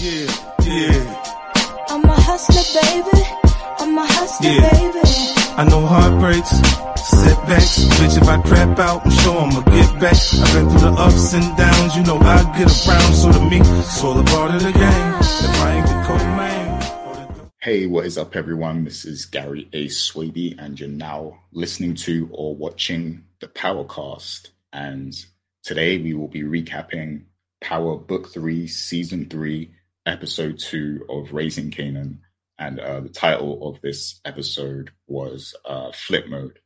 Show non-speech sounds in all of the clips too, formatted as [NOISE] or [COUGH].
Yeah, yeah. I'm a hustler, baby. I'm a hustler, Yeah. baby. I know heartbreaks, setbacks. Bitch, if I crap out, I'm sure I'ma get back. I've been through the ups and downs, you know I get around. So to me, it's all a part of the game. If I ain't the co-main. Hey, what is up, everyone? This is Gary A. Swaby, and you're now listening to or watching the Powercast. And today we will be recapping Power Book 3, Season 3, Episode 2 of Raising Kanan. And uh, the title of this episode was uh, Flip Mode.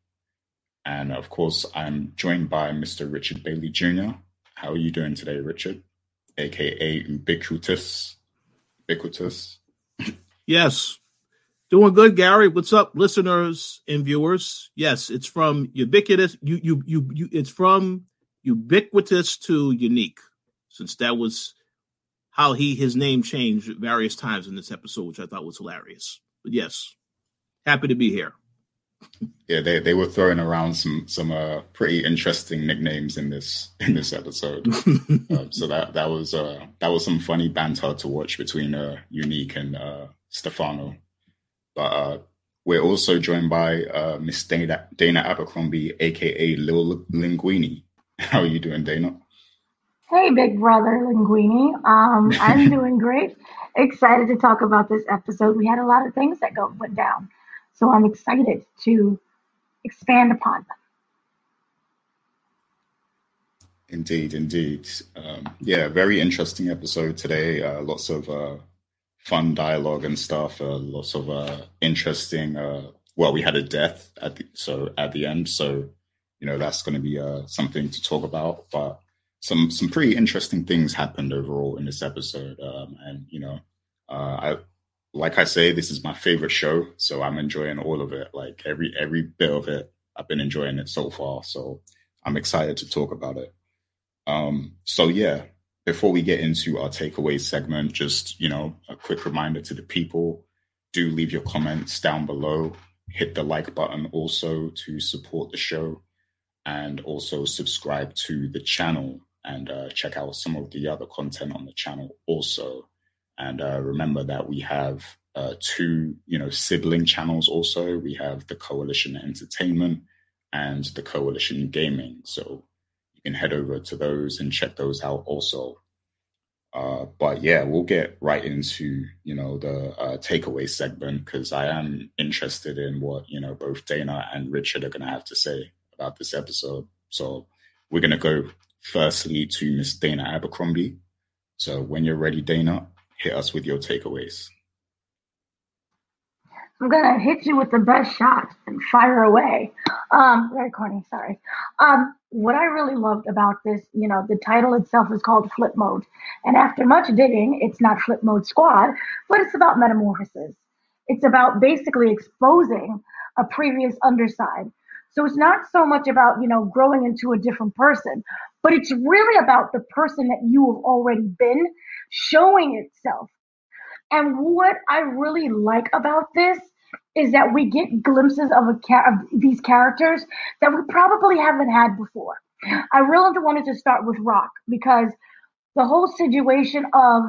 And of course, I'm joined by Mr. Richard Bailey Jr. How are you doing today, Richard? AKA Ubiquitous. Ubiquitous. [LAUGHS] Yes. Doing good, Gary. What's up, listeners and viewers? Yes, it's from ubiquitous. You, you, you, you. It's from ubiquitous to unique, since that was how he his name changed various times in this episode, which I thought was hilarious. But yes, happy to be here. Yeah, they, they were throwing around some some uh, pretty interesting nicknames in this in this episode. [LAUGHS] um, so that that was uh, that was some funny banter to watch between uh, Unique and uh, Stefano. But uh, we're also joined by uh, Miss Dana, Dana Abercrombie, aka Lil Linguini. [LAUGHS] How are you doing, Dana? Hey, big brother Linguini. Um, I'm [LAUGHS] doing great. Excited to talk about this episode. We had a lot of things that go went down, so I'm excited to expand upon them. Indeed, indeed. Um, yeah, very interesting episode today. Uh, lots of uh, fun dialogue and stuff. Uh, lots of uh, interesting. Uh, well, we had a death at the so at the end, so you know that's going to be uh, something to talk about. But some some pretty interesting things happened overall in this episode, um, and you know, uh, I like I say, this is my favorite show, so I'm enjoying all of it. Like every every bit of it, I've been enjoying it so far. So I'm excited to talk about it. Um, so yeah, before we get into our takeaway segment, just you know, a quick reminder to the people: do leave your comments down below. Hit the like button also to support the show, and also subscribe to the channel and uh, check out some of the other content on the channel also. And uh, remember that we have uh, two, you know, sibling channels. Also, we have the Coalition Entertainment and the Coalition Gaming. So you can head over to those and check those out also. Uh, but yeah, we'll get right into you know the uh, takeaway segment because I am interested in what you know both Dana and Richard are going to have to say about this episode. So we're going to go firstly to Miss Dana Abercrombie. So when you're ready, Dana, hit us with your takeaways. I'm gonna hit you with the best shot and fire away. Um, very corny, sorry. Um, what I really loved about this, you know, the title itself is called Flip Mode, and after much digging, it's not Flip Mode Squad, but it's about metamorphosis. It's about basically exposing a previous underside. So it's not so much about, you know, growing into a different person, but it's really about the person that you have already been showing itself. And what I really like about this is that we get glimpses of a of these characters that we probably haven't had before. I really wanted to start with Rock because the whole situation of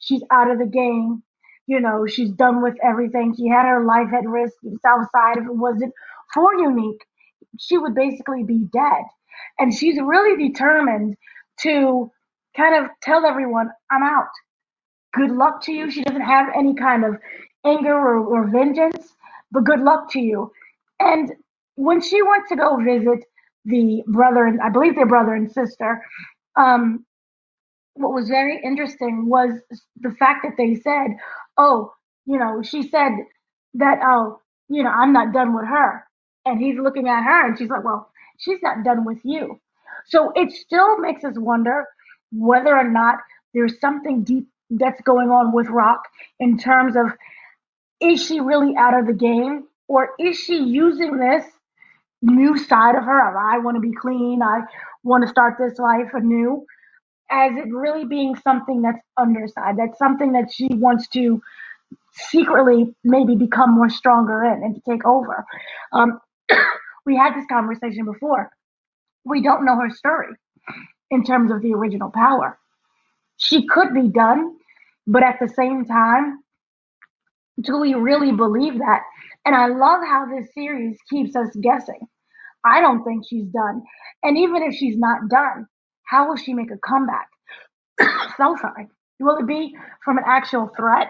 she's out of the game, you know, she's done with everything. She had her life at risk. South Side, if it wasn't for Unique, she would basically be dead. And she's really determined to kind of tell everyone, I'm out. Good luck to you. She doesn't have any kind of anger or, or vengeance, but good luck to you. And when she went to go visit the brother and I believe their brother and sister, um, what was very interesting was the fact that they said, "Oh, you know," she said that, "Oh, you know, I'm not done with her," and he's looking at her, and she's like, "Well, she's not done with you." So it still makes us wonder whether or not there's something deep that's going on with Rock in terms of is she really out of the game or is she using this new side of her of I want to be clean, I want to start this life anew as it really being something that's underside, that's something that she wants to secretly maybe become more stronger in and to take over. Um, we had this conversation before. We don't know her story in terms of the original power. She could be done. But at the same time, do we really believe that? And I love how this series keeps us guessing. I don't think she's done. And even if she's not done, how will she make a comeback? [COUGHS] so sorry. Will it be from an actual threat?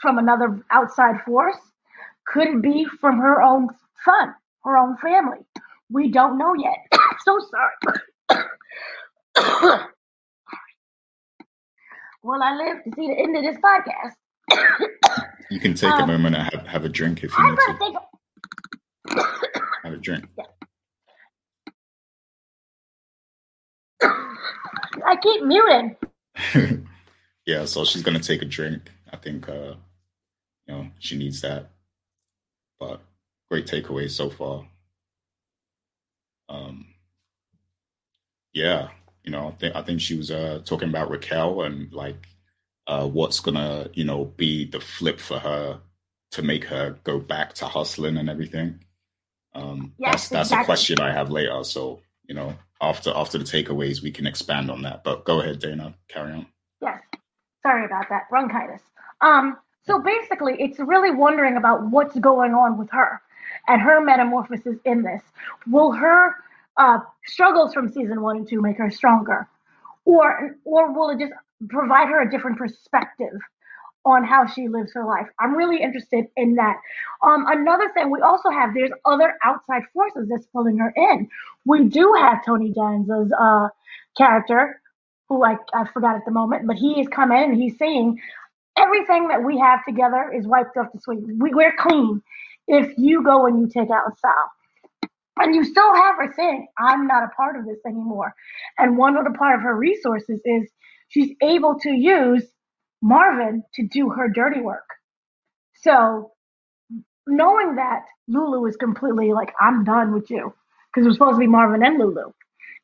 From another outside force? Could it be from her own son, her own family? We don't know yet. [COUGHS] so sorry. [COUGHS] Will I live to see the end of this podcast? You can take Um, a moment and have, have a drink if you I'm need to. think. Have a drink. [COUGHS] I keep muting. [LAUGHS] yeah, so she's gonna take a drink. I think uh you know she needs that. But great takeaway so far. Um yeah, you know, I think I think she was uh talking about Raquel and like uh what's gonna, you know, be the flip for her to make her go back to hustling and everything. Um Yes, that's that's a question I have later. So, you know, after after the takeaways we can expand on that. But go ahead, Dana, carry on. Yes. Sorry about that. Bronchitis. Um, so basically, it's really wondering about what's going on with her and her metamorphosis in this. Will her uh, struggles from season one and two make her stronger, or or will it just provide her a different perspective on how she lives her life? I'm really interested in that. Um, another thing we also have there's other outside forces that's pulling her in. We do have Tony Danza's uh, character who I, I forgot at the moment, but he is coming and he's saying everything that we have together is wiped off the suite. We, we're clean if you go and you take out Sal. And you still have her saying, I'm not a part of this anymore. And one other part of her resources is she's able to use Marvin to do her dirty work. So knowing that Lulu is completely like, I'm done with you, because it was supposed to be Marvin and Lulu.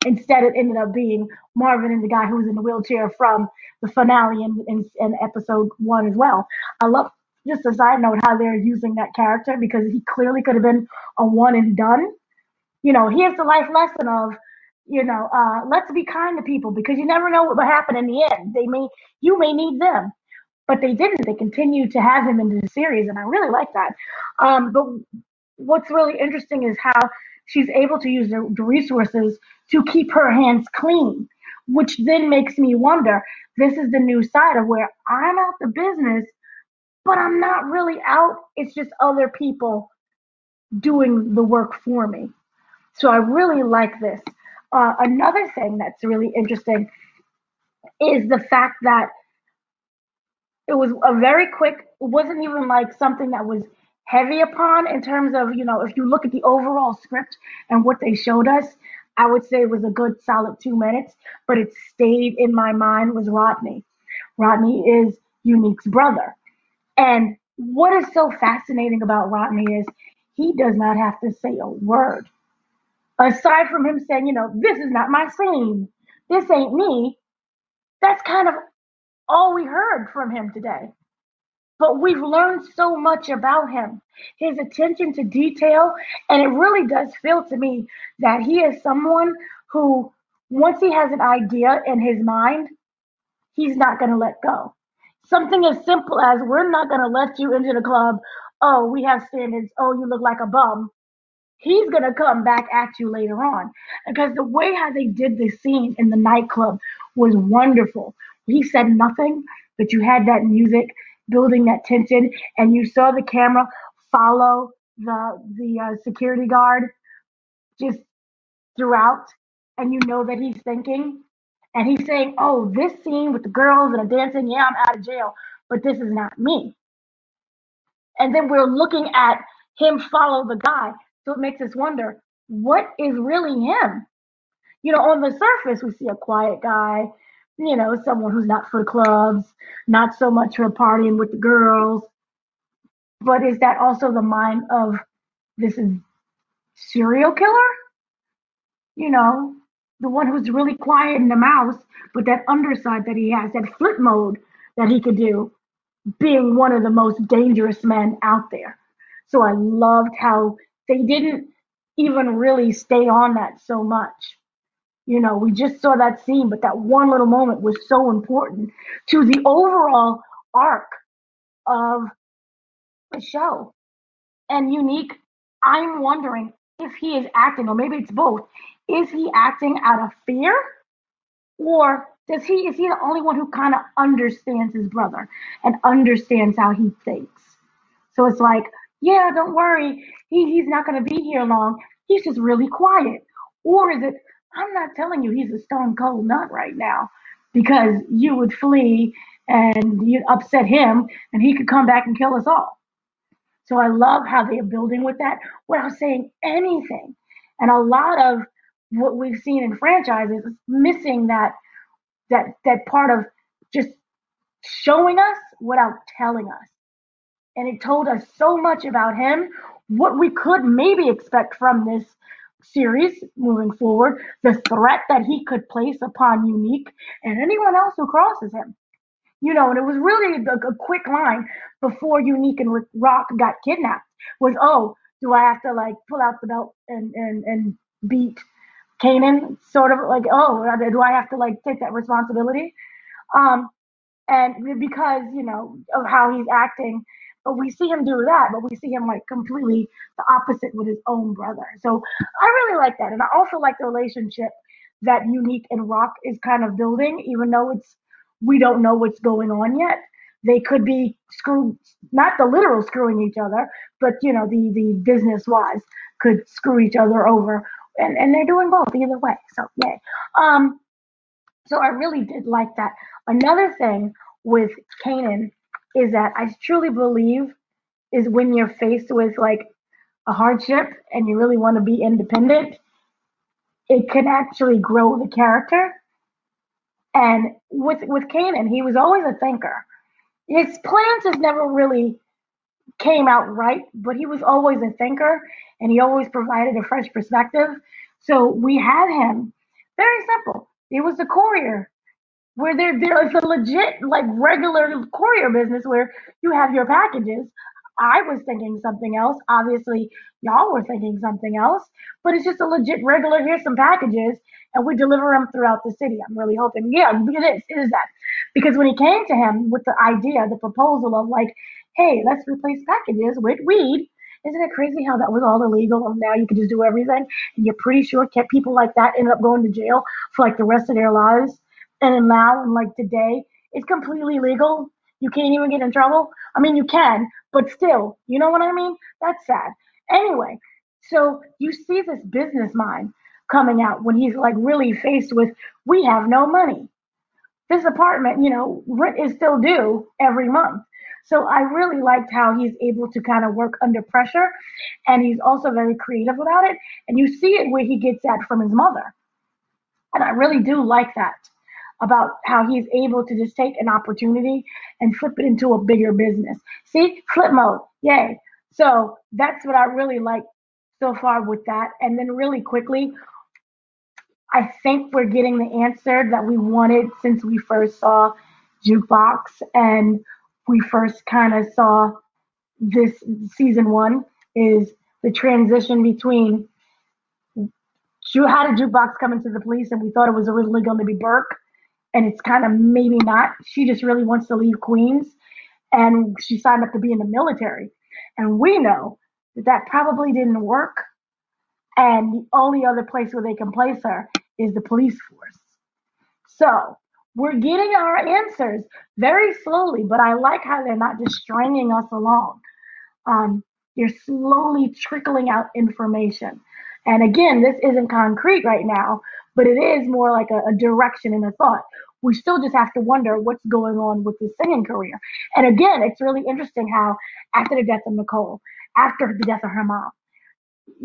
Instead, it ended up being Marvin and the guy who was in the wheelchair from the finale in, in, in episode one as well. I love just a side note how they're using that character because he clearly could have been a one and done. You know, here's the life lesson of, you know, uh, let's be kind to people because you never know what will happen in the end. They may, you may need them, but they didn't. They continued to have him in the series, and I really like that. Um, but what's really interesting is how she's able to use the, the resources to keep her hands clean, which then makes me wonder this is the new side of where I'm out the business, but I'm not really out. It's just other people doing the work for me. So I really like this. Uh, another thing that's really interesting is the fact that it was a very quick, it wasn't even like something that was heavy upon in terms of, you know, if you look at the overall script and what they showed us, I would say it was a good solid two minutes, but it stayed in my mind was Rodney. Rodney is Unique's brother. And what is so fascinating about Rodney is he does not have to say a word. Aside from him saying, you know, this is not my scene, this ain't me, that's kind of all we heard from him today. But we've learned so much about him, his attention to detail, and it really does feel to me that he is someone who, once he has an idea in his mind, he's not going to let go. Something as simple as we're not going to let you into the club. Oh, we have standards. Oh, you look like a bum. He's going to come back at you later on. Because the way how they did the scene in the nightclub was wonderful. He said nothing, but you had that music building that tension, and you saw the camera follow the the uh, security guard just throughout, and you know that he's thinking, and he's saying, "Oh, this scene with the girls and the dancing, yeah, I'm out of jail, but this is not me." And then we're looking at him follow the guy, so it makes us wonder what is really him. You know, on the surface, we see a quiet guy, you know, someone who's not for the clubs, not so much for partying with the girls. But is that also the mind of this is serial killer? You know, the one who's really quiet in the mouse, but that underside that he has, that flip mode that he could do, being one of the most dangerous men out there. So I loved how they didn't even really stay on that so much. You know, we just saw that scene, but that one little moment was so important to the overall arc of the show. And unique, I'm wondering if he is acting, or maybe it's both. Is he acting out of fear? Or does he is he the only one who kind of understands his brother and understands how he thinks? So it's like, yeah, don't worry, he, he's not gonna be here long. He's just really quiet. Or is it, I'm not telling you he's a stone cold nut right now because you would flee and you'd upset him and he could come back and kill us all. So I love how they're building with that without saying anything. And a lot of what we've seen in franchises is missing that that that part of just showing us without telling us. And it told us so much about him, what we could maybe expect from this series moving forward, the threat that he could place upon Unique and anyone else who crosses him. You know, and it was really a, a quick line before Unique and Rock got kidnapped was, oh, do I have to like pull out the belt and, and, and beat Kanan? Sort of like, oh, do I have to like take that responsibility? Um, and because, you know, of how he's acting, but we see him do that, but we see him like completely the opposite with his own brother. So I really like that. And I also like the relationship that Unique and Rock is kind of building, even though it's we don't know what's going on yet. They could be screwed, not the literal screwing each other, but you know, the the business wise could screw each other over. And, and they're doing both either way. So yay. Um so I really did like that. Another thing with Kanan is that I truly believe is when you're faced with like a hardship and you really want to be independent, it can actually grow the character. And with with Kanan, he was always a thinker. His plans has never really came out right, but he was always a thinker and he always provided a fresh perspective. So we had him very simple. He was a courier where there there is a legit like regular courier business where you have your packages. I was thinking something else. Obviously, y'all were thinking something else, but it's just a legit regular. Here's some packages, and we deliver them throughout the city. I'm really hoping, yeah, it is. It is that because when he came to him with the idea, the proposal of like, hey, let's replace packages with weed. Isn't it crazy how that was all illegal and now you can just do everything? And you're pretty sure kept people like that ended up going to jail for like the rest of their lives and now and like today, it's completely legal. You can't even get in trouble. I mean, you can, but still, you know what I mean? That's sad. Anyway, so you see this business mind coming out when he's like really faced with, we have no money. This apartment, you know, rent is still due every month. So I really liked how he's able to kind of work under pressure and he's also very creative about it. And you see it where he gets that from his mother. And I really do like that about how he's able to just take an opportunity and flip it into a bigger business. See, flip mode, yay. So that's what I really like so far with that. And then, really quickly, I think we're getting the answer that we wanted since we first saw Jukebox and we first kind of saw this season one is the transition between how did Jukebox come into the police and we thought it was originally going to be Burke and it's kind of maybe not. She just really wants to leave Queens and she signed up to be in the military. And we know that that probably didn't work. And the only other place where they can place her is the police force. So we're getting our answers very slowly, but I like how they're not just stringing us along. Um, they're slowly trickling out information. And again, this isn't concrete right now, but it is more like a, a direction and a thought. We still just have to wonder what's going on with his singing career. And again, it's really interesting how after the death of Nicole, after the death of her mom,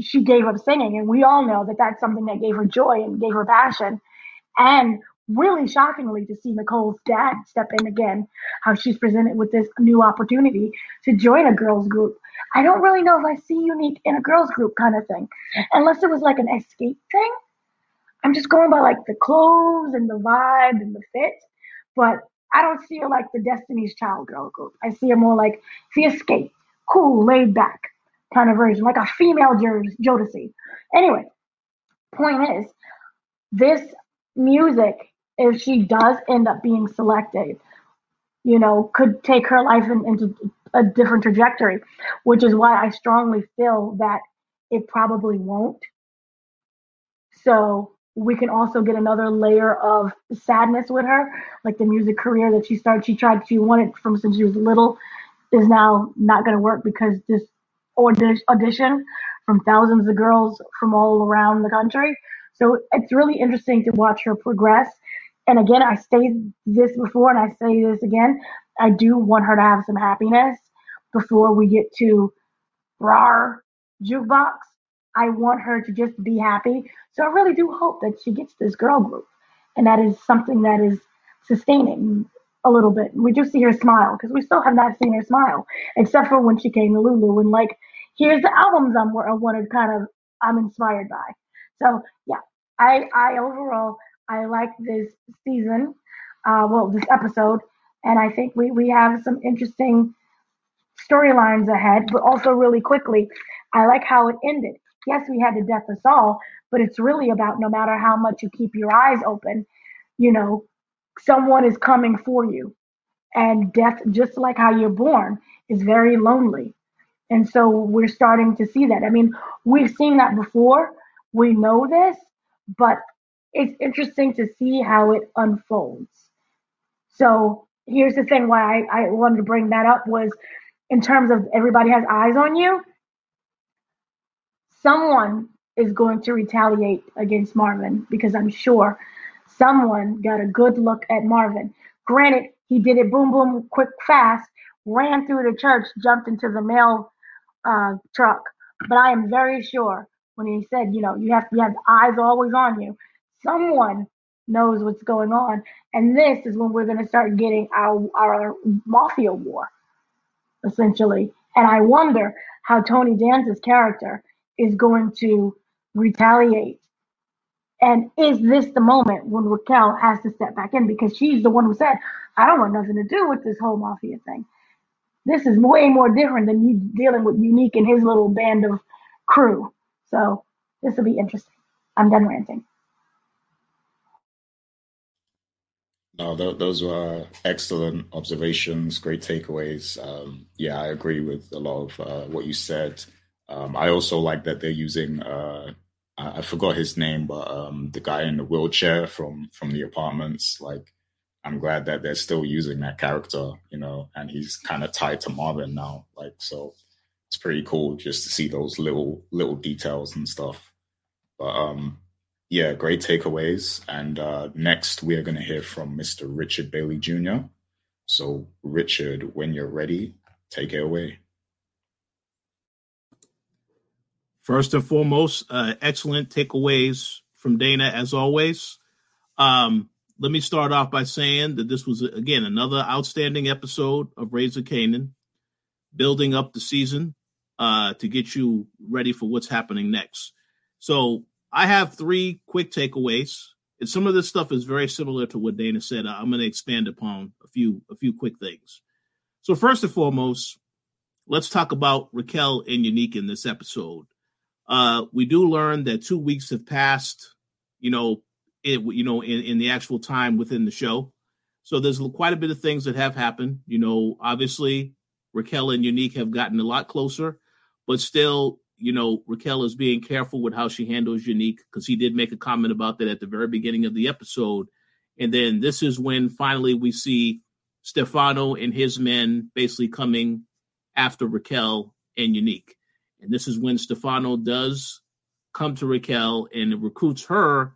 she gave up singing. And we all know that that's something that gave her joy and gave her passion. And really shockingly to see Nicole's dad step in again, how she's presented with this new opportunity to join a girls group. I don't really know if I see unique in a girls group kind of thing, unless it was like an Xscape thing. I'm just going by like the clothes and the vibe and the fit, but I don't see her like the Destiny's Child girl group. I see her more like the Xscape, cool, laid back kind of version, like a female Jodeci. Anyway, point is, this music, if she does end up being selected, you know, could take her life in, into a different trajectory, which is why I strongly feel that it probably won't. So we can also get another layer of sadness with her, like the music career that she started. She tried, she wanted from since she was little, is now not going to work because this audition from thousands of girls from all around the country. So it's really interesting to watch her progress. And again, I say this before and I say this again. I do want her to have some happiness before we get to RAR jukebox. I want her to just be happy. So I really do hope that she gets this girl group. And that is something that is sustaining a little bit. We do see her smile because we still have not seen her smile, except for when she came to Lulu and like, here's the albums I'm I wanted kind of I'm inspired by. So yeah, I I overall I like this season, uh, well this episode, and I think we we have some interesting storylines ahead. But also really quickly, I like how it ended. Yes, we had the death of Sal, but it's really about no matter how much you keep your eyes open, you know, someone is coming for you. And death, just like how you're born, is very lonely. And so we're starting to see that. I mean, we've seen that before. We know this, but it's interesting to see how it unfolds. So here's the thing why I, I wanted to bring that up was in terms of everybody has eyes on you, someone is going to retaliate against Marvin because I'm sure someone got a good look at Marvin. Granted, he did it boom, boom, quick, fast, ran through the church, jumped into the mail uh, truck. But I am very sure when he said, you know, you have you have eyes always on you. Someone knows what's going on, and this is when we're going to start getting our our mafia war, essentially. And I wonder how Tony Danza's character is going to retaliate. And is this the moment when Raquel has to step back in because she's the one who said, I don't want nothing to do with this whole mafia thing. This is way more different than you dealing with Unique and his little band of crew. So this will be interesting. I'm done ranting. No, th- those were excellent observations, great takeaways. Um, yeah, I agree with a lot of uh, what you said. Um, I also like that they're using uh, I, I, forgot his name, but um, the guy in the wheelchair from from the apartments. Like, I'm glad that they're still using that character, you know, and he's kind of tied to Marvin now. Like, so it's pretty cool just to see those little little details and stuff. But um, yeah, great takeaways. And uh, next, we are going to hear from Mr. Richard Bailey Jr. So, Richard, when you're ready, take it away. First and foremost, uh, excellent takeaways from Dana as always. Um, let me start off by saying that this was again another outstanding episode of Raising Kanan, building up the season uh, to get you ready for what's happening next. So I have three quick takeaways, and some of this stuff is very similar to what Dana said. I'm going to expand upon a few a few quick things. So first and foremost, let's talk about Raquel and Unique in this episode. Uh, we do learn that two weeks have passed, you know, it, you know, in, in the actual time within the show. So there's quite a bit of things that have happened. You know, obviously Raquel and Unique have gotten a lot closer, but still, you know, Raquel is being careful with how she handles Unique because he did make a comment about that at the very beginning of the episode. And then this is when finally we see Stefano and his men basically coming after Raquel and Unique. And this is when Stefano does come to Raquel and recruits her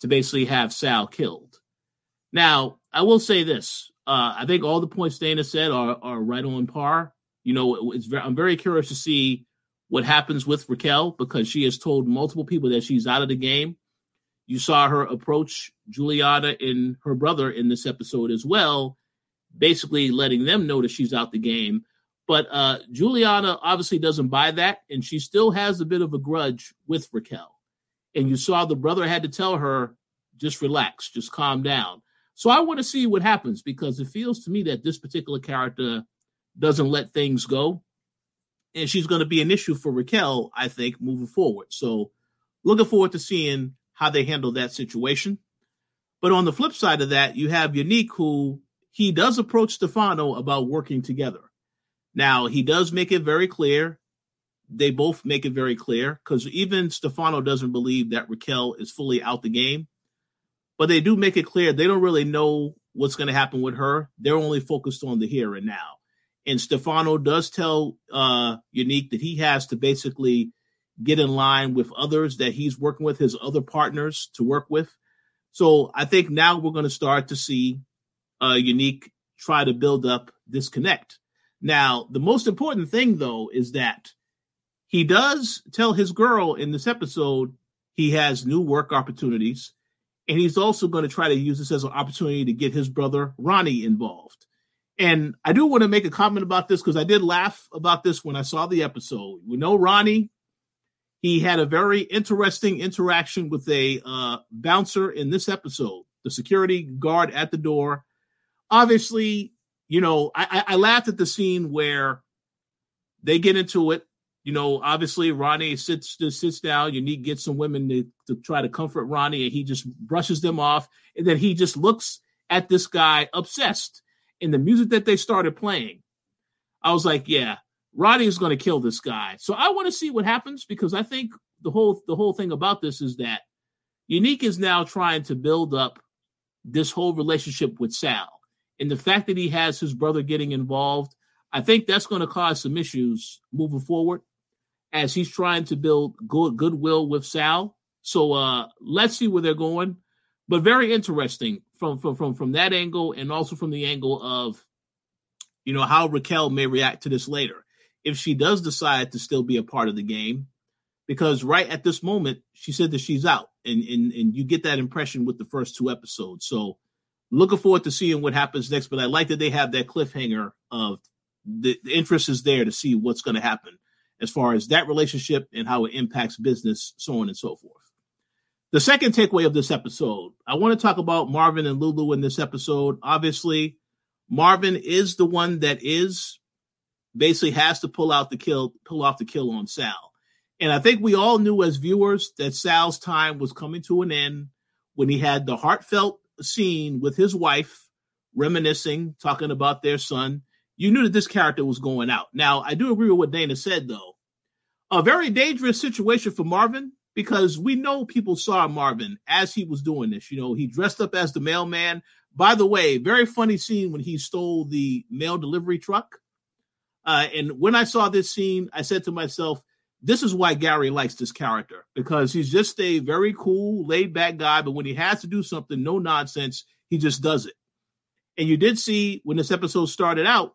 to basically have Sal killed. Now, I will say this. Uh, I think all the points Dana said are, are right on par. You know, it's very, I'm very curious to see what happens with Raquel because she has told multiple people that she's out of the game. You saw her approach Juliana and her brother in this episode as well, basically letting them know that she's out the game. But uh, Juliana obviously doesn't buy that, and she still has a bit of a grudge with Raquel. And you saw the brother had to tell her, just relax, just calm down. So I want to see what happens because it feels to me that this particular character doesn't let things go. And she's going to be an issue for Raquel, I think, moving forward. So looking forward to seeing how they handle that situation. But on the flip side of that, you have Unique, who he does approach Stefano about working together. Now, he does make it very clear. They both make it very clear because even Stefano doesn't believe that Raquel is fully out the game. But they do make it clear they don't really know what's going to happen with her. They're only focused on the here and now. And Stefano does tell uh, Unique that he has to basically get in line with others that he's working with, his other partners to work with. So I think now we're going to start to see uh, Unique try to build up this connect. Now, the most important thing, though, is that he does tell his girl in this episode he has new work opportunities. And he's also going to try to use this as an opportunity to get his brother Ronnie involved. And I do want to make a comment about this because I did laugh about this when I saw the episode. We know Ronnie he had a very interesting interaction with a uh, bouncer in this episode, the security guard at the door. Obviously, you know, I, I laughed at the scene where they get into it. You know, obviously Ronnie sits sits down. You Unique gets some women to, to try to comfort Ronnie, and he just brushes them off. And then he just looks at this guy obsessed. In the music that they started playing, I was like, yeah, Roddy is going to kill this guy. So I want to see what happens because I think the whole the whole thing about this is that Unique is now trying to build up this whole relationship with Sal. And the fact that he has his brother getting involved, I think that's going to cause some issues moving forward as he's trying to build good goodwill with Sal. So uh let's see where they're going. But very interesting from from from from that angle and also from the angle of you know how Raquel may react to this later if she does decide to still be a part of the game, because right at this moment she said that she's out, and and and you get that impression with the first two episodes. So looking forward to seeing what happens next. But I like that they have that cliffhanger of the, the interest is there to see what's going to happen as far as that relationship and how it impacts business, so on and so forth. The second takeaway of this episode, I want to talk about Marvin and Lulu in this episode. Obviously, Marvin is the one that is basically has to pull out the kill, pull off the kill on Sal. And I think we all knew as viewers that Sal's time was coming to an end when he had the heartfelt scene with his wife, reminiscing, talking about their son. You knew that this character was going out. Now, I do agree with what Dana said, though. A very dangerous situation for Marvin because we know people saw Marvin as he was doing this. You know, he dressed up as the mailman. By the way, very funny scene when he stole the mail delivery truck uh, and when I saw this scene, I said to myself, this is why Gary likes this character because he's just a very cool, laid back guy. But when he has to do something, no nonsense, he just does it. And you did see when this episode started out,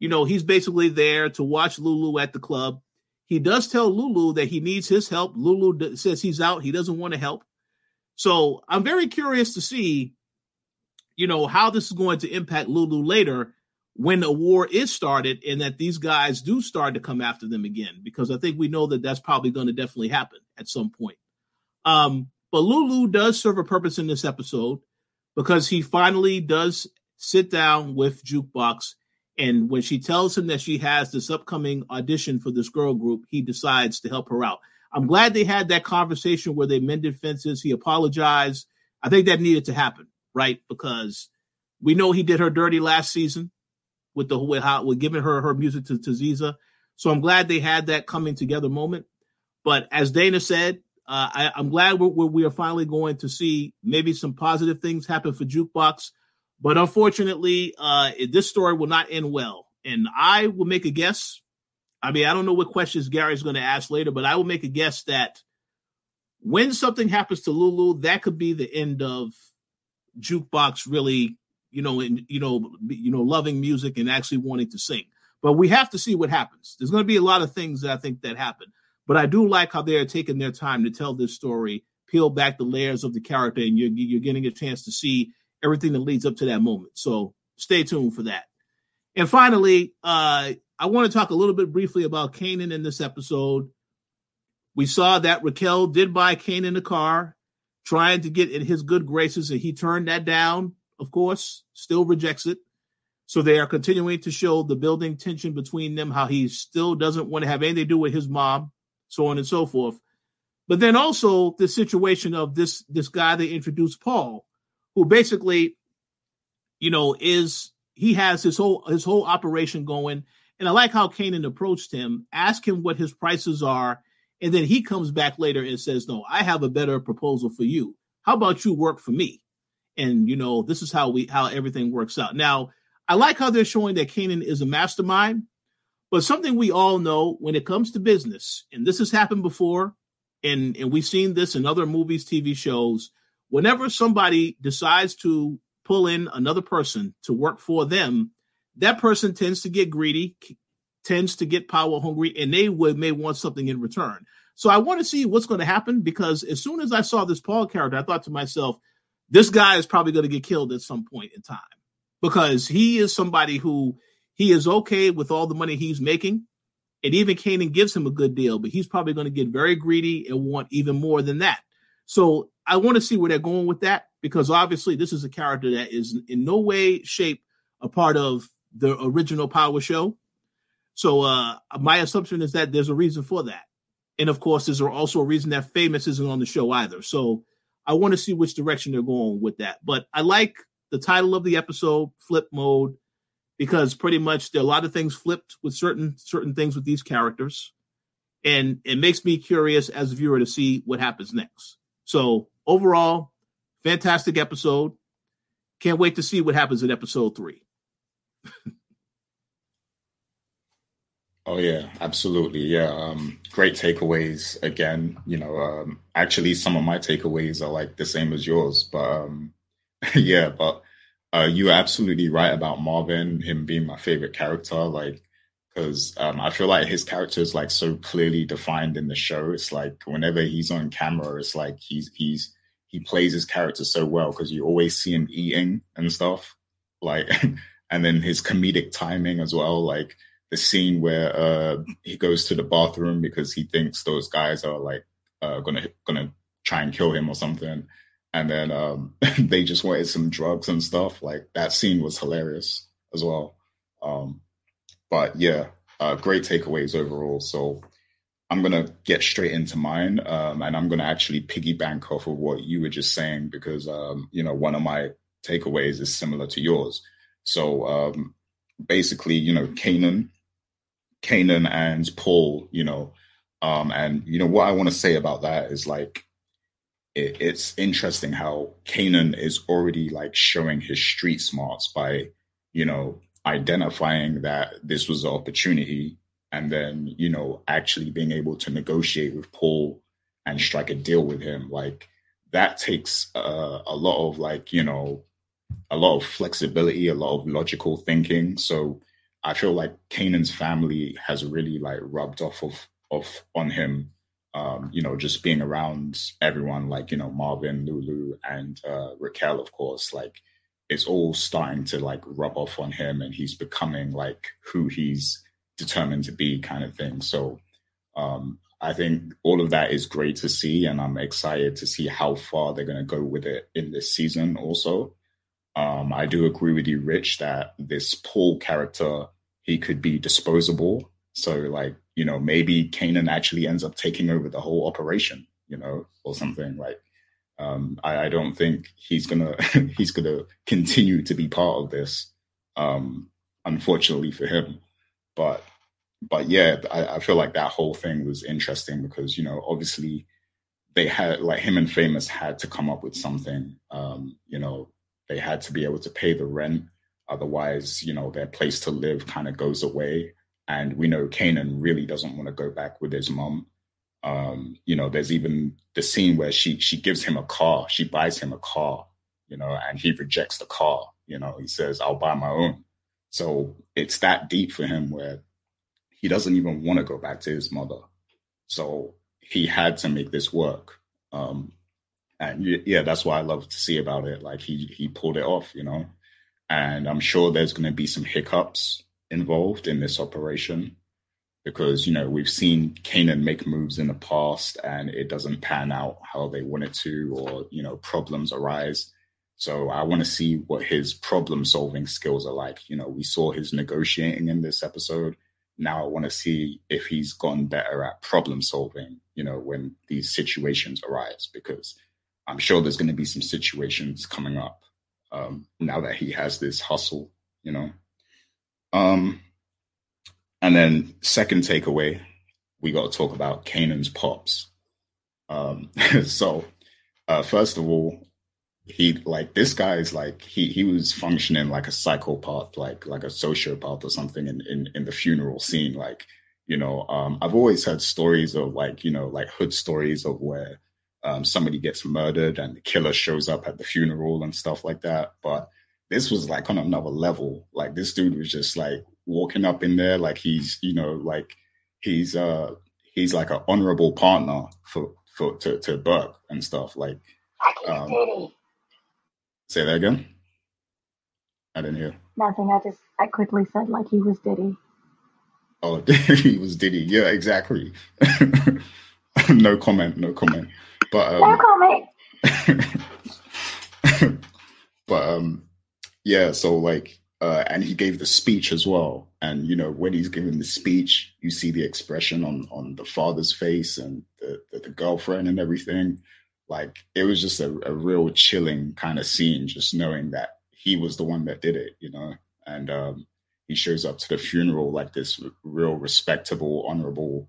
you know, he's basically there to watch Lulu at the club. He does tell Lulu that he needs his help. Lulu says he's out, he doesn't want to help. So I'm very curious to see, you know, how this is going to impact Lulu later when a war is started and that these guys do start to come after them again, because I think we know that that's probably going to definitely happen at some point. Um, but Lulu does serve a purpose in this episode because he finally does sit down with Jukebox. And when she tells him that she has this upcoming audition for this girl group, he decides to help her out. I'm glad they had that conversation where they mended fences. He apologized. I think that needed to happen, right? Because we know he did her dirty last season with the with how with giving her her music to, to Ziza. So I'm glad they had that coming together moment. But as Dana said, uh, I, am glad we're, we're, we are finally going to see maybe some positive things happen for Jukebox. But unfortunately, uh, this story will not end well. And I will make a guess. I mean, I don't know what questions Gary's going to ask later, but I will make a guess that when something happens to Lulu, that could be the end of Jukebox really you know, and you know, you know, loving music and actually wanting to sing. But we have to see what happens. There's going to be a lot of things that I think that happen. But I do like how they're taking their time to tell this story, peel back the layers of the character, and you're you're getting a chance to see everything that leads up to that moment. So stay tuned for that. And finally, uh, I want to talk a little bit briefly about Kanan in this episode. We saw that Raquel did buy Kanan a car, trying to get in his good graces, and he turned that down of course, still rejects it. So they are continuing to show the building tension between them, how he still doesn't want to have anything to do with his mom, so on and so forth. But then also the situation of this this guy they introduced Paul, who basically, you know, is he has his whole his whole operation going. And I like how Kanan approached him, ask him what his prices are, and then he comes back later and says, "No, I have a better proposal for you. How about you work for me?" And you know, this is how we how everything works out. Now, I like how they're showing that Kanan is a mastermind, but something we all know when it comes to business, and this has happened before, and and we've seen this in other movies, TV shows. Whenever somebody decides to pull in another person to work for them, that person tends to get greedy, tends to get power hungry, and they would may want something in return. So I want to see what's going to happen because as soon as I saw this Paul character, I thought to myself, this guy is probably going to get killed at some point in time because he is somebody who he is okay with all the money he's making. And even Kanan gives him a good deal, but he's probably going to get very greedy and want even more than that. So I want to see where they're going with that because obviously this is a character that is in no way, shape a part of the original Power Show. So uh my assumption is that there's a reason for that. And of course, there's also a reason that Famous isn't on the show either. So I want to see which direction they're going with that. But I like the title of the episode, Flip Mode, because pretty much there are a lot of things flipped with certain certain things with these characters. And it makes me curious as a viewer to see what happens next. So overall, fantastic episode. Can't wait to see what happens in episode three. [LAUGHS] Oh yeah, absolutely. Yeah, um, great takeaways. Again, you know, um, actually, some of my takeaways are like the same as yours. But um, [LAUGHS] yeah, but uh, you're absolutely right about Marvin, him being my favorite character. Like, because um, I feel like his character is like so clearly defined in the show. It's like whenever he's on camera, it's like he's he's he plays his character so well because you always see him eating and stuff. Like, [LAUGHS] and then his comedic timing as well. Like the scene where uh, he goes to the bathroom because he thinks those guys are like uh, gonna gonna try and kill him or something, and then um, [LAUGHS] they just wanted some drugs and stuff. Like that scene was hilarious as well. Um, but yeah, uh, great takeaways overall. So I'm gonna get straight into mine, um, and I'm gonna actually piggyback off of what you were just saying because um, you know one of my takeaways is similar to yours. So um, basically, you know, Kanan, Kanan and Paul, you know, um, and you know what I want to say about that is like it, it's interesting how Kanan is already like showing his street smarts by you know identifying that this was an opportunity and then you know actually being able to negotiate with Paul and strike a deal with him like that takes uh, a lot of like you know a lot of flexibility a lot of logical thinking so I feel like Kanan's family has really like rubbed off of off on him. Um, you know, just being around everyone like, you know, Marvin, Lulu, and uh, Raquel, of course, like it's all starting to like rub off on him and he's becoming like who he's determined to be kind of thing. So um, I think all of that is great to see, and I'm excited to see how far they're going to go with it in this season also. Um, I do agree with you, Rich, that this Paul character he could be disposable. So like, you know, maybe Kanan actually ends up taking over the whole operation, you know, or something like um, I, I, don't think he's gonna [LAUGHS] he's gonna continue to be part of this. Um, unfortunately for him. But but yeah, I, I feel like that whole thing was interesting because, you know, obviously they had like him and Famous had to come up with something. Um, you know, they had to be able to pay the rent Otherwise, you know, their place to live kind of goes away. And we know Kanan really doesn't want to go back with his mom. Um, you know, there's even the scene where she she gives him a car, she buys him a car, you know, and he rejects the car. You know, he says, "I'll buy my own." So it's that deep for him where he doesn't even want to go back to his mother. So he had to make this work. Um, and yeah, that's what I love to see about it. Like he he pulled it off, you know. And I'm sure there's going to be some hiccups involved in this operation because, you know, we've seen Kanan make moves in the past and it doesn't pan out how they want it to, or, you know, problems arise. So I want to see what his problem solving skills are like. You know, we saw his negotiating in this episode. now I want to see if he's gone better at problem solving, you know, when these situations arise, because I'm sure there's going to be some situations coming up um, now that he has this hustle, you know. Um, and then second takeaway, we got to talk about Kanan's pops. Um, [LAUGHS] so uh, first of all, he like this guy is like he he was functioning like a psychopath, like like a sociopath or something in in, in the funeral scene. Like you know, um, I've always heard stories of like you know like hood stories of where um, somebody gets murdered and the killer shows up at the funeral and stuff like that. But this was like on another level. Like this dude was just like walking up in there like he's you know like he's uh he's like an honorable partner for for to, to Burke and stuff like. Um, Say that again. I didn't hear. Nothing. I just I quickly said like he was Diddy. Oh, [LAUGHS] he was Diddy. Yeah, exactly. [LAUGHS] no comment. No comment. But um, no comment. [LAUGHS] but um, yeah. So like, uh, and he gave the speech as well. And you know, when he's giving the speech, you see the expression on on the father's face and the, the, the girlfriend and everything like it was just a, a real chilling kind of scene, just knowing that he was the one that did it, you know. And um, he shows up to the funeral like this real respectable, honorable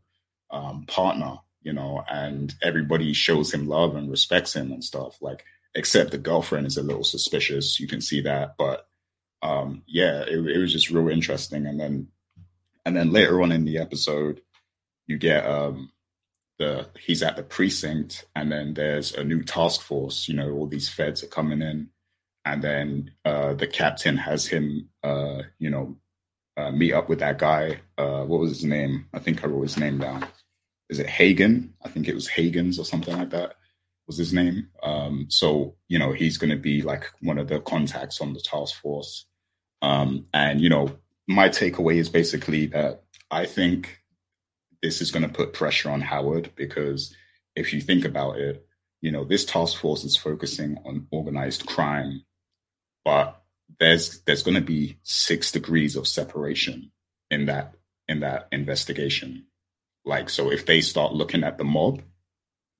um, partner, you know, and everybody shows him love and respects him and stuff. Like, except the girlfriend is a little suspicious. You can see that, but um, yeah, it, it was just real interesting. And then, and then later on in the episode, you get um, the he's at the precinct and then there's a new task force you know all these feds are coming in. And then uh, the captain has him uh, you know uh, meet up with that guy uh, what was his name? I think i wrote his name down. Is it hagen? I think it was hagen's or something like that was his name. Um, so you know he's going to be like one of the contacts on the task force. Um, and you know my takeaway is basically that i think this is going to put pressure on Howard because if you think about it, you know, this task force is focusing on organized crime, but there's there's going to be six degrees of separation in that in that investigation. Like, so if they start looking at the mob,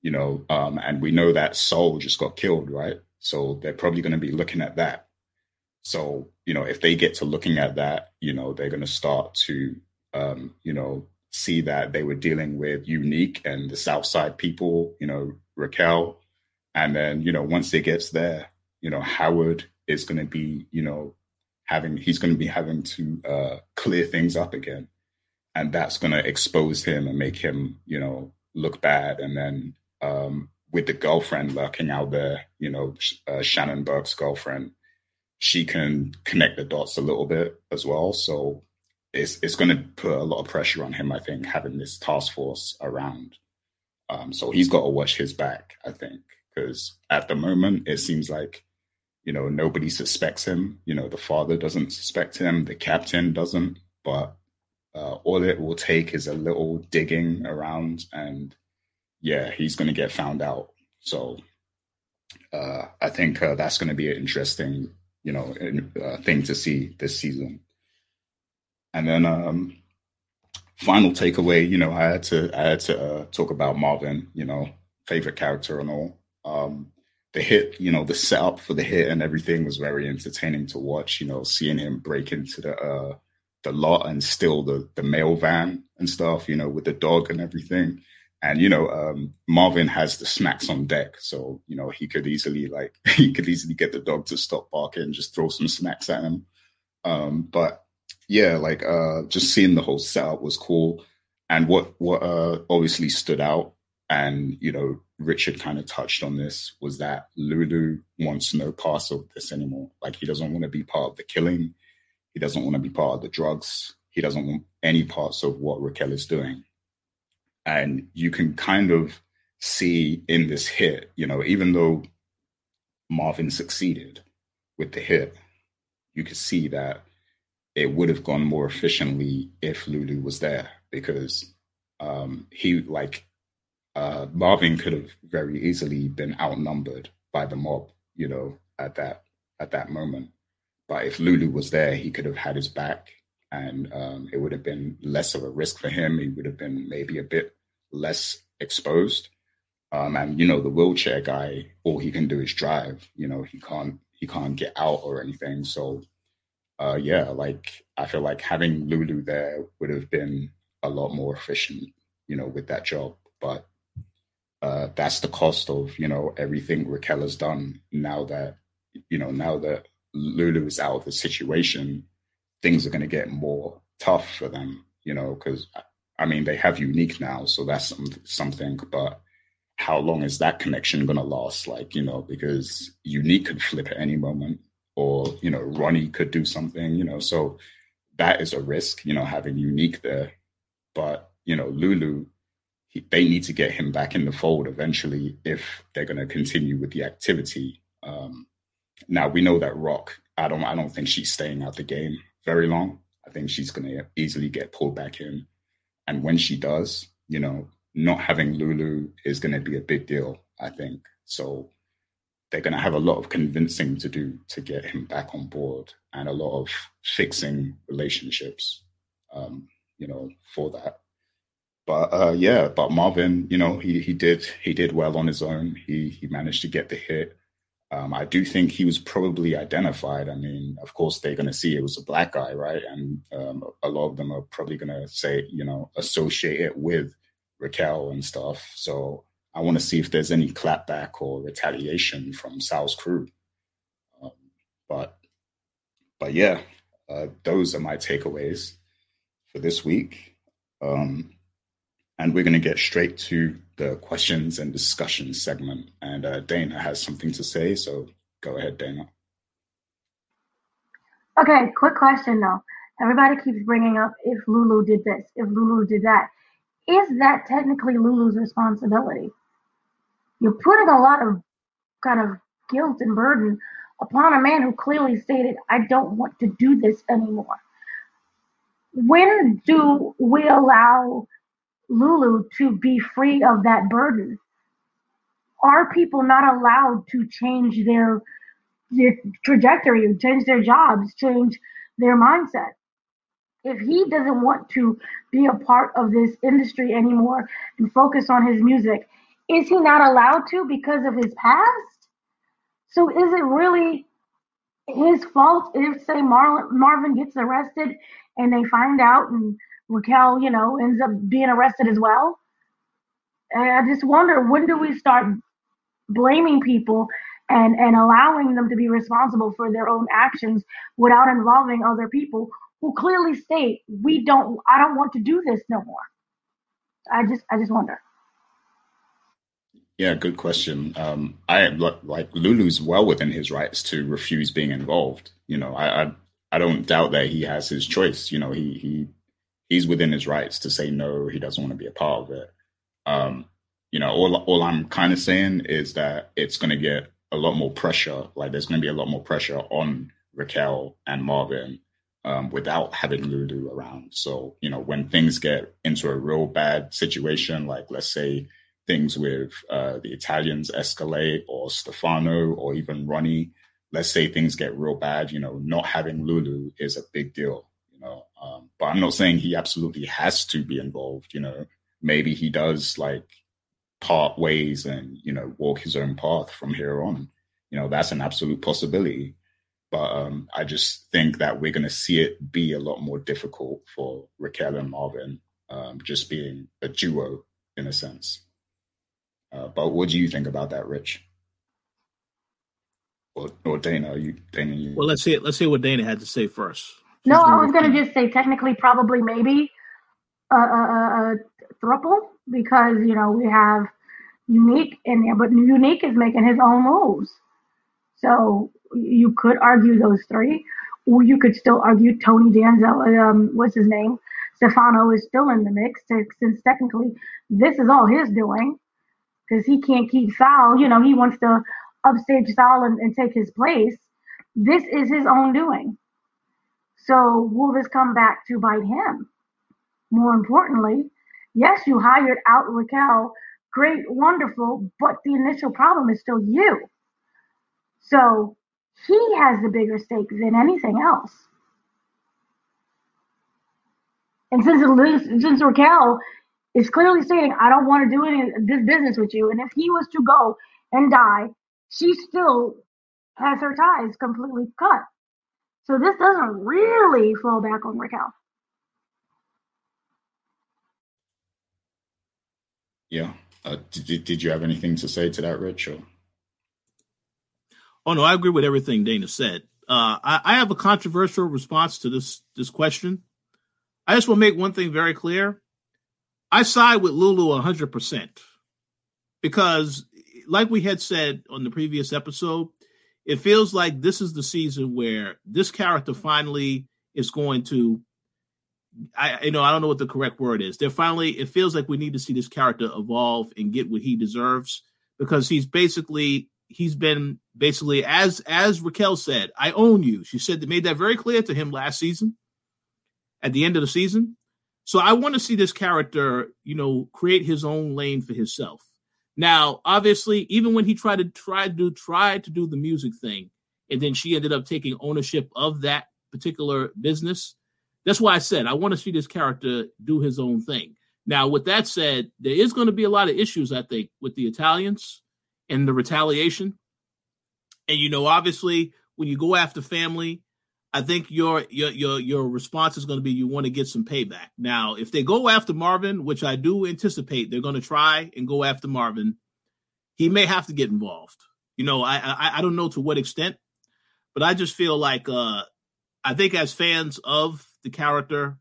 you know, um, and we know that Sal just got killed, right? So they're probably going to be looking at that. So, you know, if they get to looking at that, you know, they're going to start to, um, you know, see that they were dealing with Unique and the Southside people, you know, Raquel. And then, you know, once it gets there, you know, Howard is going to be, you know, having, he's going to be having to uh, clear things up again. And that's going to expose him and make him, you know, look bad. And then um, with the girlfriend lurking out there, you know, uh, Shannon Burke's girlfriend, she can connect the dots a little bit as well. So it's it's going to put a lot of pressure on him. I think having this task force around, um, so he's got to watch his back. I think because at the moment it seems like you know nobody suspects him. You know the father doesn't suspect him, the captain doesn't, but uh, all it will take is a little digging around, and yeah, he's going to get found out. So uh, I think uh, that's going to be an interesting, you know, uh, thing to see this season. And then um, final takeaway, you know, I had to I had to uh, talk about Marvin, you know, favorite character and all. Um, the hit, you know, the setup for the hit and everything was very entertaining to watch. You know, seeing him break into the uh, the lot and steal the the mail van and stuff. You know, with the dog and everything. And you know, um, Marvin has the snacks on deck, so you know he could easily like [LAUGHS] he could easily get the dog to stop barking and just throw some snacks at him. Um, but yeah, like uh, just seeing the whole setup was cool. And what what uh, obviously stood out, and you know, Richard kind of touched on this, was that Lulu wants no part of this anymore. Like he doesn't want to be part of the killing. He doesn't want to be part of the drugs. He doesn't want any parts of what Raquel is doing. And you can kind of see in this hit, you know, even though Marvin succeeded with the hit, you could see that it would have gone more efficiently if Lulu was there because um, he like uh, Marvin could have very easily been outnumbered by the mob, you know, at that at that moment. But if Lulu was there, he could have had his back. and um, it would have been less of a risk for him. He would have been maybe a bit less exposed. Um, and you know, the wheelchair guy, all he can do is drive. You know, he can't he can't get out or anything. So, uh, yeah, like I feel like having Lulu there would have been a lot more efficient. You know, with that job, but uh, that's the cost of you know everything Raquel has done now that you know now that Lulu is out of the situation, things are going to get more tough for them. You know, because I mean they have unique now, so that's something. But how long is that connection going to last? Like you know, because unique could flip at any moment, or you know, Ronnie could do something. You know, so that is a risk. You know, having unique there, but you know, Lulu they need to get him back in the fold eventually if they're going to continue with the activity. Um, now we know that Rock. I don't. I don't think she's staying out the game very long. I think she's going to easily get pulled back in, and when she does, you know, not having Lulu is going to be a big deal. I think so. They're going to have a lot of convincing to do to get him back on board, and a lot of fixing relationships. Um, you know, for that. But uh, yeah, but Marvin, you know, he he did he did well on his own. He he managed to get the hit. Um, I do think he was probably identified. I mean, of course, they're going to see it was a black guy, right? And um, a lot of them are probably going to say, you know, associate it with Raquel and stuff. So I want to see if there's any clapback or retaliation from Sal's crew. Um, but, but yeah, uh, those are my takeaways for this week. Um, and we're going to get straight to the questions and discussion segment. And uh, Dana has something to say, so go ahead, Dana. Okay, quick question though. Everybody keeps bringing up if Lulu did this, if Lulu did that. Is that technically Lulu's responsibility? You're putting a lot of kind of guilt and burden upon a man who clearly stated, I don't want to do this anymore. When do we allow Lulu to be free of that burden? Are people not allowed to change their their trajectory, change their jobs, change their mindset? If he doesn't want to be a part of this industry anymore and focus on his music, is he not allowed to because of his past? So is it really his fault if, say, Marlon, Marvin gets arrested and they find out and Raquel, you know, ends up being arrested as well. And I just wonder when do we start blaming people and and allowing them to be responsible for their own actions without involving other people who clearly state we don't I don't want to do this no more. I just I just wonder. Yeah, good question. Um, I like Lulu's well within his rights to refuse being involved. You know, I, I I don't doubt that he has his choice. You know, he he he's within his rights to say no, he doesn't want to be a part of it. Um, you know, all all I'm kind of saying is that it's going to get a lot more pressure. Like there's going to be a lot more pressure on Raquel and Marvin um, without having Lulu around. So you know, when things get into a real bad situation, like let's say things with uh, the Italians escalate, or Stefano, or even Ronnie. Let's say things get real bad. You know, not having Lulu is a big deal you know. Um, but I'm not saying he absolutely has to be involved. You know, maybe he does like part ways and you know walk his own path from here on. You know, that's an absolute possibility. But um, I just think that we're going to see it be a lot more difficult for Raquel and Marvin, um, just being a duo in a sense. Uh, but what do you think about that, Rich? Or, or Dana? Are you, Dana? You... Well, let's see. Let's see what Dana had to say first. No, I was gonna just say technically, probably, maybe a, a, a, a thruple because you know we have unique in there, but unique is making his own moves. So you could argue those three, or you could still argue Tony Danza. Um, what's his name? Stefano is still in the mix since technically this is all his doing because he can't keep Sal. You know, he wants to upstage Sal and, and take his place. This is his own doing. So will this come back to bite him? More importantly, yes, you hired out Raquel, great, wonderful, but the initial problem is still you. So he has the bigger stake than anything else. And since since Raquel is clearly stating, I don't want to do any this business with you, and if he was to go and die, she still has her ties completely cut. So this doesn't really fall back on Raquel. Yeah. Uh, did, did you have anything to say to that, Rich? Or? Oh no, I agree with everything Dana said. Uh, I, I have a controversial response to this this question. I just want to make one thing very clear. I side with Lulu 100% because, like we had said on the previous episode, it feels like this is the season where this character finally is going to. I you know I don't know what the correct word is. They're finally. It feels like we need to see this character evolve and get what he deserves because he's basically he's been basically as as Raquel said, I own you. She said they made that very clear to him last season at the end of the season. So I want to see this character, you know, create his own lane for himself. Now, obviously, even when he tried to try to do try to do the music thing, and then she ended up taking ownership of that particular business. That's why I said I want to see this character do his own thing. Now, with that said, there is going to be a lot of issues, I think, with the Italians and the retaliation. And you know, obviously, when you go after family, I think your your your your response is going to be you want to get some payback. Now, if they go after Marvin, which I do anticipate they're going to try and go after Marvin, he may have to get involved. You know, I I, I don't know to what extent, but I just feel like uh I think as fans of the character,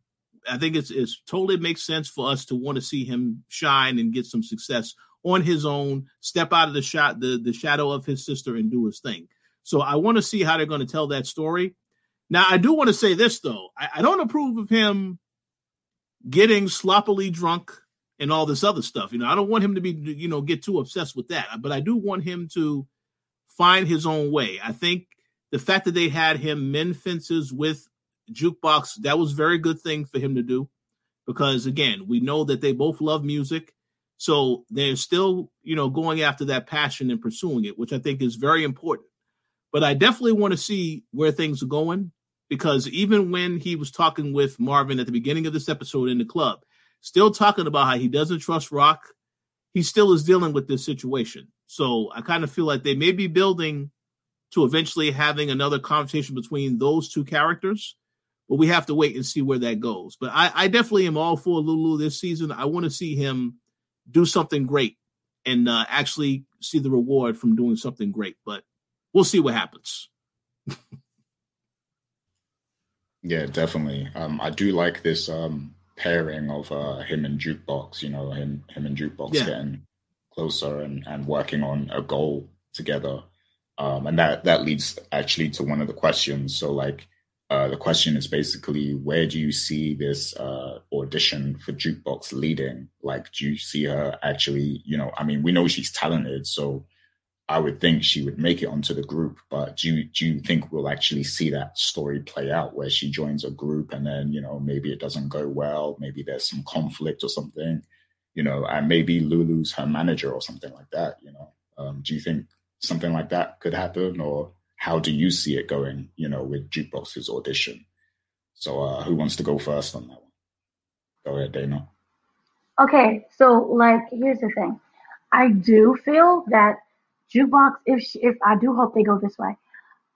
I think it's it's totally makes sense for us to want to see him shine and get some success on his own, step out of the shot the the shadow of his sister and do his thing. So I want to see how they're going to tell that story. Now, I do want to say this though. I, I don't approve of him getting sloppily drunk and all this other stuff. You know, I don't want him to be, you know, get too obsessed with that. But I do want him to find his own way. I think the fact that they had him mend fences with jukebox that was very good thing for him to do because again we know that they both love music so they're still you know going after that passion and pursuing it which i think is very important but i definitely want to see where things are going because even when he was talking with Marvin at the beginning of this episode in the club, still talking about how he doesn't trust Rock, he still is dealing with this situation. So I kind of feel like they may be building to eventually having another conversation between those two characters, but we have to wait and see where that goes. But I, I definitely am all for Lulu this season. I want to see him do something great and uh, actually see the reward from doing something great. But we'll see what happens. [LAUGHS] Yeah, definitely. Um, I do like this um, pairing of uh, him and Jukebox. You know, him him and Jukebox yeah. getting closer and, and working on a goal together. Um, and that that leads actually to one of the questions. So, like, uh, the question is basically, where do you see this uh, audition for Jukebox leading? Like, do you see her actually? You know, I mean, we know she's talented, so I would think she would make it onto the group, but do you, do you think we'll actually see that story play out where she joins a group and then, you know, maybe it doesn't go well, maybe there's some conflict or something, you know, and maybe Lulu's her manager or something like that, you know? Um, do you think something like that could happen or how do you see it going, you know, with Jukebox's audition? So uh, who wants to go first on that one? Go ahead, Dana. Okay, so like, here's the thing. I do feel that Jukebox, if she, if I do hope they go this way,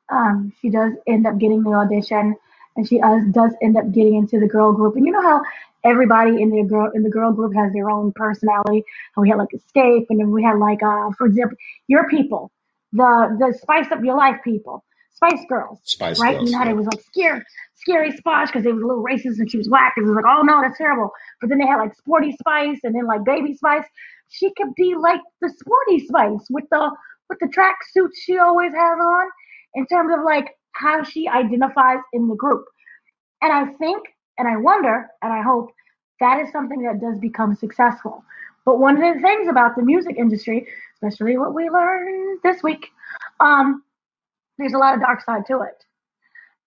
um, she does end up getting the audition, and she uh, does end up getting into the girl group. And you know how everybody in the girl in the girl group has their own personality. How we had like Xscape, and then we had like uh, for example, your people, the the Spice Up Your Life people, Spice Girls, Spice right? Girls, you know how yeah. they was like scary, scary Spice because they was a little racist and she was whack, and it was like, oh no, that's terrible. But then they had like Sporty Spice, and then like Baby Spice she could be like the sporty spice with the with the track she always has on in terms of like how she identifies in the group. And I think and I wonder and I hope that is something that does become successful. But one of the things about the music industry, especially what we learned this week, um, there's a lot of dark side to it.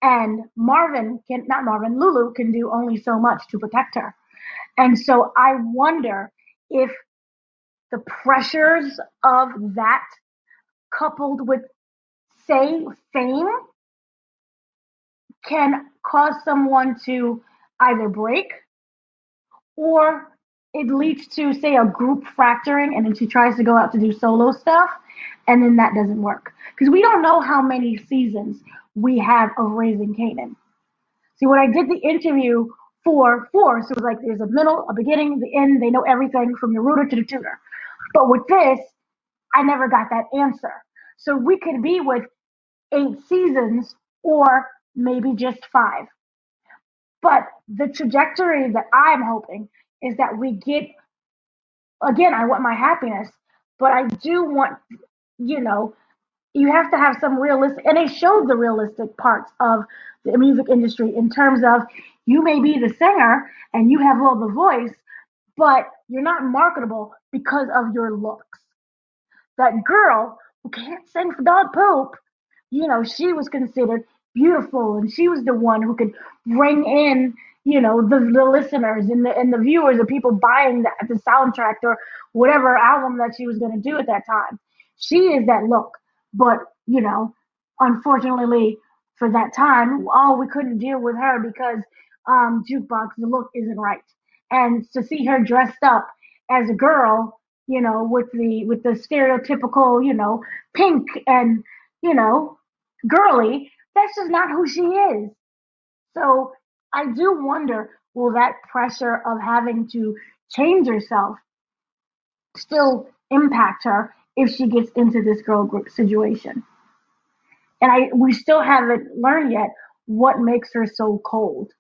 And Marvin can not Marvin, Lulu can do only so much to protect her. And so I wonder if the pressures of that coupled with say fame can cause someone to either break or it leads to say a group fracturing and then she tries to go out to do solo stuff and then that doesn't work because we don't know how many seasons we have of raising Kanan. See, when I did the interview for Force, it was like there's a middle, a beginning, the end. They know everything from the rooter to the tutor. But with this, I never got that answer. So we could be with eight seasons or maybe just five. But the trajectory that I'm hoping is that we get, again, I want my happiness, but I do want, you know, you have to have some realistic, and they showed the realistic parts of the music industry in terms of you may be the singer and you have all the voice, but you're not marketable because of your looks. That girl who can't sing for dog poop, you know, she was considered beautiful and she was the one who could bring in you know the, the listeners and the and the viewers the people buying the, the soundtrack or whatever album that she was going to do at that time she is that look but you know unfortunately for that time oh we couldn't deal with her because um jukebox the look isn't right and to see her dressed up as a girl you know with the with the stereotypical you know pink and you know girly that's just not who she is. So I do wonder will that pressure of having to change herself still impact her if she gets into this girl group situation? And I we still haven't learned yet what makes her so cold.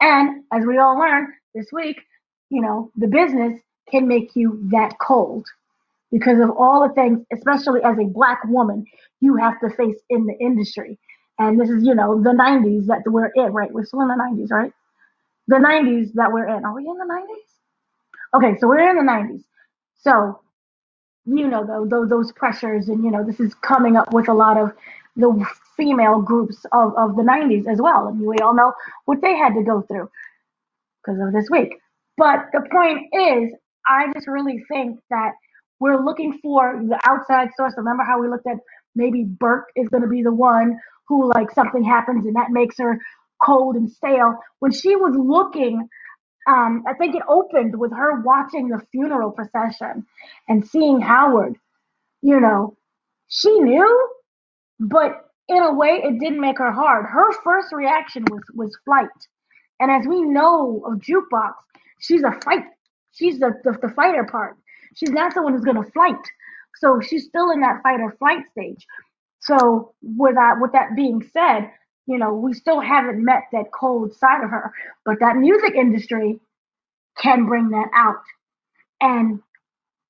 And as we all learned this week, you know, the business can make you that cold because of all the things, especially as a black woman, you have to face in the industry. And this is, you know, the 90s that we're in, right? We're still in the 90s, right? The 90s that we're in. Are we in the 90s? Okay, so we're in the 90s. So, you know, those, those pressures, and, you know, this is coming up with a lot of the female groups of, of the 90s as well. And we all know what they had to go through because of this week. But the point is, I just really think that we're looking for the outside source. Remember how we looked at maybe Burke is going to be the one who like something happens and that makes her cold and stale. When she was looking, um, I think it opened with her watching the funeral procession and seeing Howard. You know, she knew, but in a way, it didn't make her hard. Her first reaction was was flight, and as we know of jukebox, she's a fight. She's the the, the fighter part. She's not someone who's gonna flight. So she's still in that fight or flight stage. So with that, with that being said, you know, we still haven't met that cold side of her, but that music industry can bring that out. And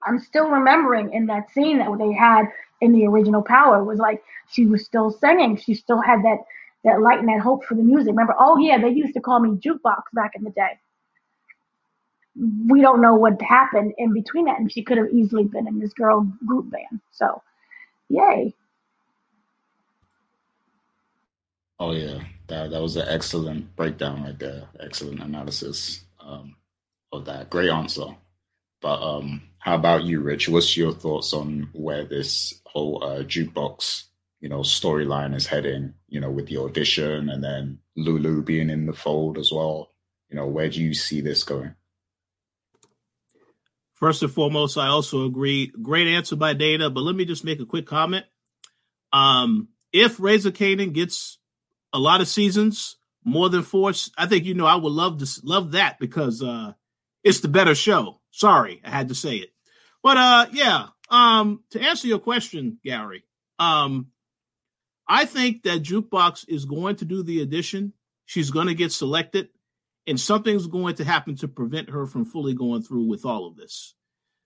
I'm still remembering in that scene that they had in the original Power was like she was still singing. She still had that that light and that hope for the music. Remember, oh yeah, they used to call me jukebox back in the day. We don't know what happened in between that, and she could have easily been in this girl group band. So, yay. Oh yeah, that that was an excellent breakdown right there. Excellent analysis um, of that. Great answer. But um, how about you, Rich? What's your thoughts on where this whole uh, jukebox, you know, storyline is heading? You know, with the audition and then Lulu being in the fold as well. You know, where do you see this going? First and foremost, I also agree. Great answer by Dana, but let me just make a quick comment. Um, if Raising Kanan gets a lot of seasons, more than four. I think you know I would love to love that because uh it's the better show. Sorry, I had to say it. But uh yeah, um to answer your question, Gary, um I think that Jukebox is going to do the addition. She's going to get selected and something's going to happen to prevent her from fully going through with all of this.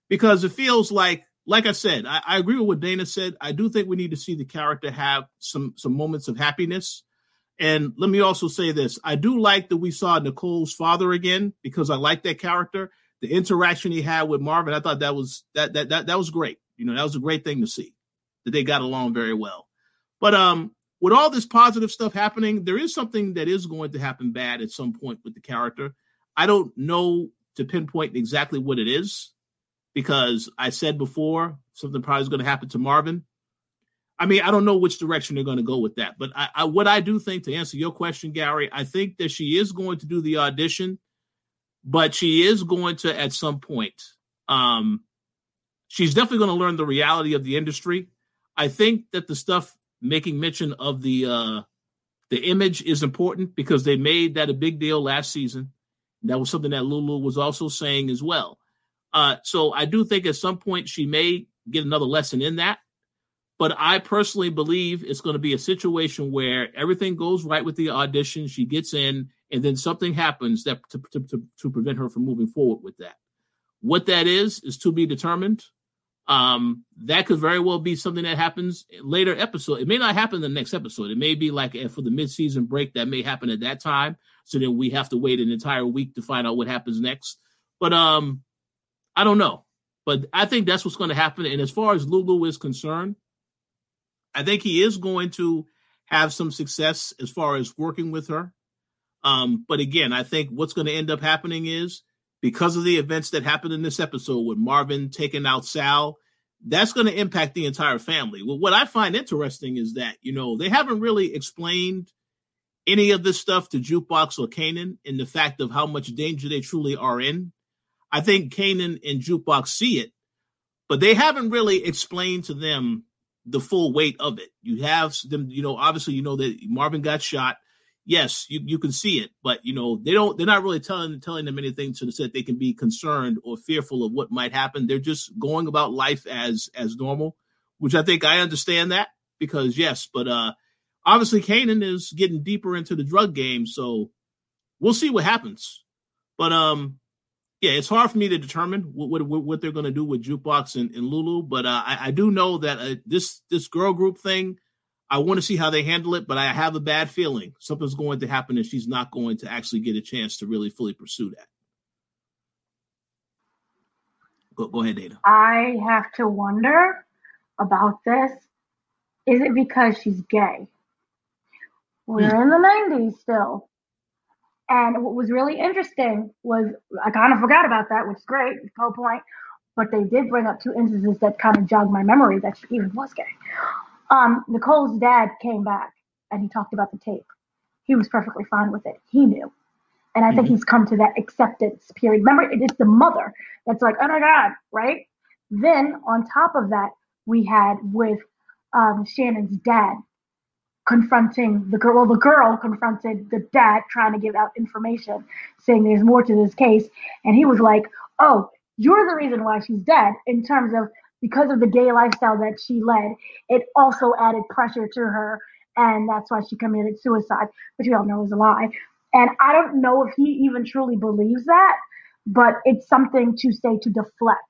Because it feels like like I said, I, I agree with what Dana said. I do think we need to see the character have some some moments of happiness and let me also say this I do like that we saw Nicole's father again because I like that character. The interaction he had with Marvin, I thought that was that that that that was great. You know, that was a great thing to see that they got along very well. But um with all this positive stuff happening, there is something that is going to happen bad at some point with the character. I don't know to pinpoint exactly what it is because I said before something probably is going to happen to Marvin. I mean, I don't know which direction they're going to go with that, but I, I, what I do think to answer your question, Gary, I think that she is going to do the audition, but she is going to at some point. Um, she's definitely going to learn the reality of the industry. I think that the stuff making mention of the uh, the image is important because they made that a big deal last season. That was something that Lulu was also saying as well. Uh, so I do think at some point she may get another lesson in that. But I personally believe it's going to be a situation where everything goes right with the audition. She gets in, and then something happens that to, to, to, to prevent her from moving forward with that. What that is is to be determined. Um, that could very well be something that happens later episode. It may not happen in the next episode. It may be like for the mid-season break that may happen at that time. So then we have to wait an entire week to find out what happens next. But um, I don't know. But I think that's what's going to happen. And as far as Lulu is concerned, I think he is going to have some success as far as working with her. Um, but again, I think what's going to end up happening is because of the events that happened in this episode with Marvin taking out Sal, that's going to impact the entire family. Well, what I find interesting is that, you know, they haven't really explained any of this stuff to Jukebox or Kanan in the fact of how much danger they truly are in. I think Kanan and Jukebox see it, but they haven't really explained to them the full weight of it. You have them, you know, obviously, you know that Marvin got shot. Yes, you, you can see it, but you know they don't. They're not really telling telling them anything to the set they can be concerned or fearful of what might happen. They're just going about life as as normal, which I think I understand that because yes, but uh obviously Kanan is getting deeper into the drug game, so we'll see what happens. But um yeah, it's hard for me to determine what what, what they're going to do with Jukebox and, and Lulu, but uh, I, I, do know that uh, this this girl group thing, I want to see how they handle it. But I have a bad feeling something's going to happen, and she's not going to actually get a chance to really fully pursue that. Go, go ahead, Dana. I have to wonder about this. Is it because she's gay? We're hmm. in the 90s still. And what was really interesting was I kind of forgot about that, which is great, whole point. But they did bring up two instances that kind of jogged my memory that she even was gay. Um, Nicole's dad came back and he talked about the tape. He was perfectly fine with it. He knew. And I mm-hmm. think he's come to that acceptance period. Remember, it is the mother that's like, oh my God, right? Then on top of that, we had with um, Shannon's dad confronting the girl. Well, the girl confronted the dad trying to give out information, saying there's more to this case. And he was like, Oh, you're the reason why she's dead in terms of because of the gay lifestyle that she led. It also added pressure to her. And that's why she committed suicide, which we all know is a lie. And I don't know if he even truly believes that, but it's something to say to deflect.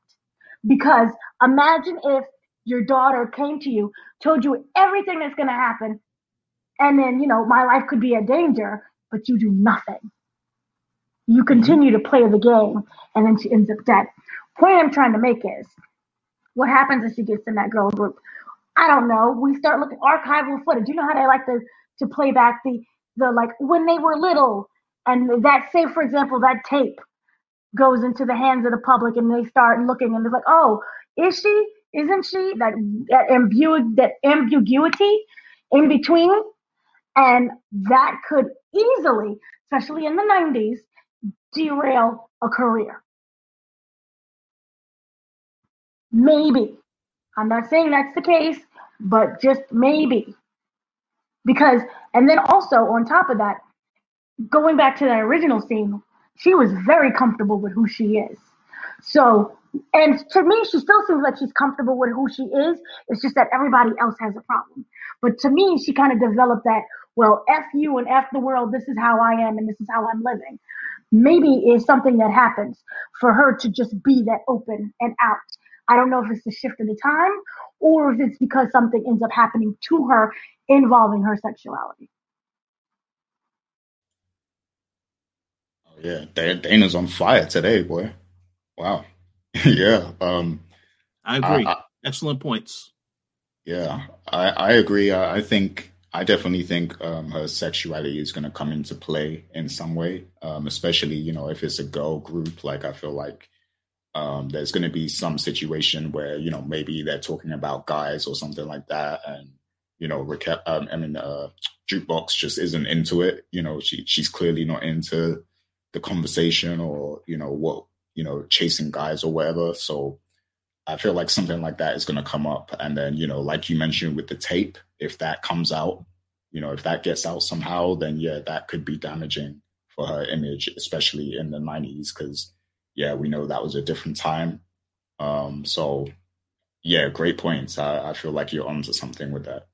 Because imagine if your daughter came to you, told you everything that's going to happen, and then you know my life could be a danger but you do nothing you mm-hmm. continue to play the game and then she ends up dead point i'm trying to make is what happens if she gets in that girl group? I don't know. We start looking archival footage. You know how they like to to play back the the like when they were little and that say for example that tape goes into the hands of the public and they start looking and they're like oh is she? Isn't she? That that, ambu- that ambiguity in between? And that could easily, especially in the 90s, derail a career. Maybe. I'm not saying that's the case, but just maybe. Because, and then also on top of that, going back to that original scene, she was very comfortable with who she is. So, and to me, she still seems like she's comfortable with who she is. It's just that everybody else has a problem. But to me, she kind of developed that well, F you and F the world, this is how I am and this is how I'm living. Maybe is something that happens for her to just be that open and out. I don't know if it's the shift of the time or if it's because something ends up happening to her involving her sexuality. Oh, yeah, Dana's on fire today, boy. Wow. [LAUGHS] yeah. Um, I agree. I, I, Excellent points. Yeah, I, I agree. I, I think I definitely think um, her sexuality is going to come into play in some way, um, especially you know if it's a girl group. Like I feel like um, there's going to be some situation where you know maybe they're talking about guys or something like that, and you know, Raquel, um, I mean, uh, jukebox just isn't into it. You know, she she's clearly not into the conversation or you know what you know chasing guys or whatever. So I feel like something like that is going to come up, and then you know, like you mentioned with the tape, if that comes out, you know, if that gets out somehow, then yeah, that could be damaging for her image, especially in the '90s, because yeah, we know that was a different time. Um, so yeah, great points. I, I feel like you're onto something with that.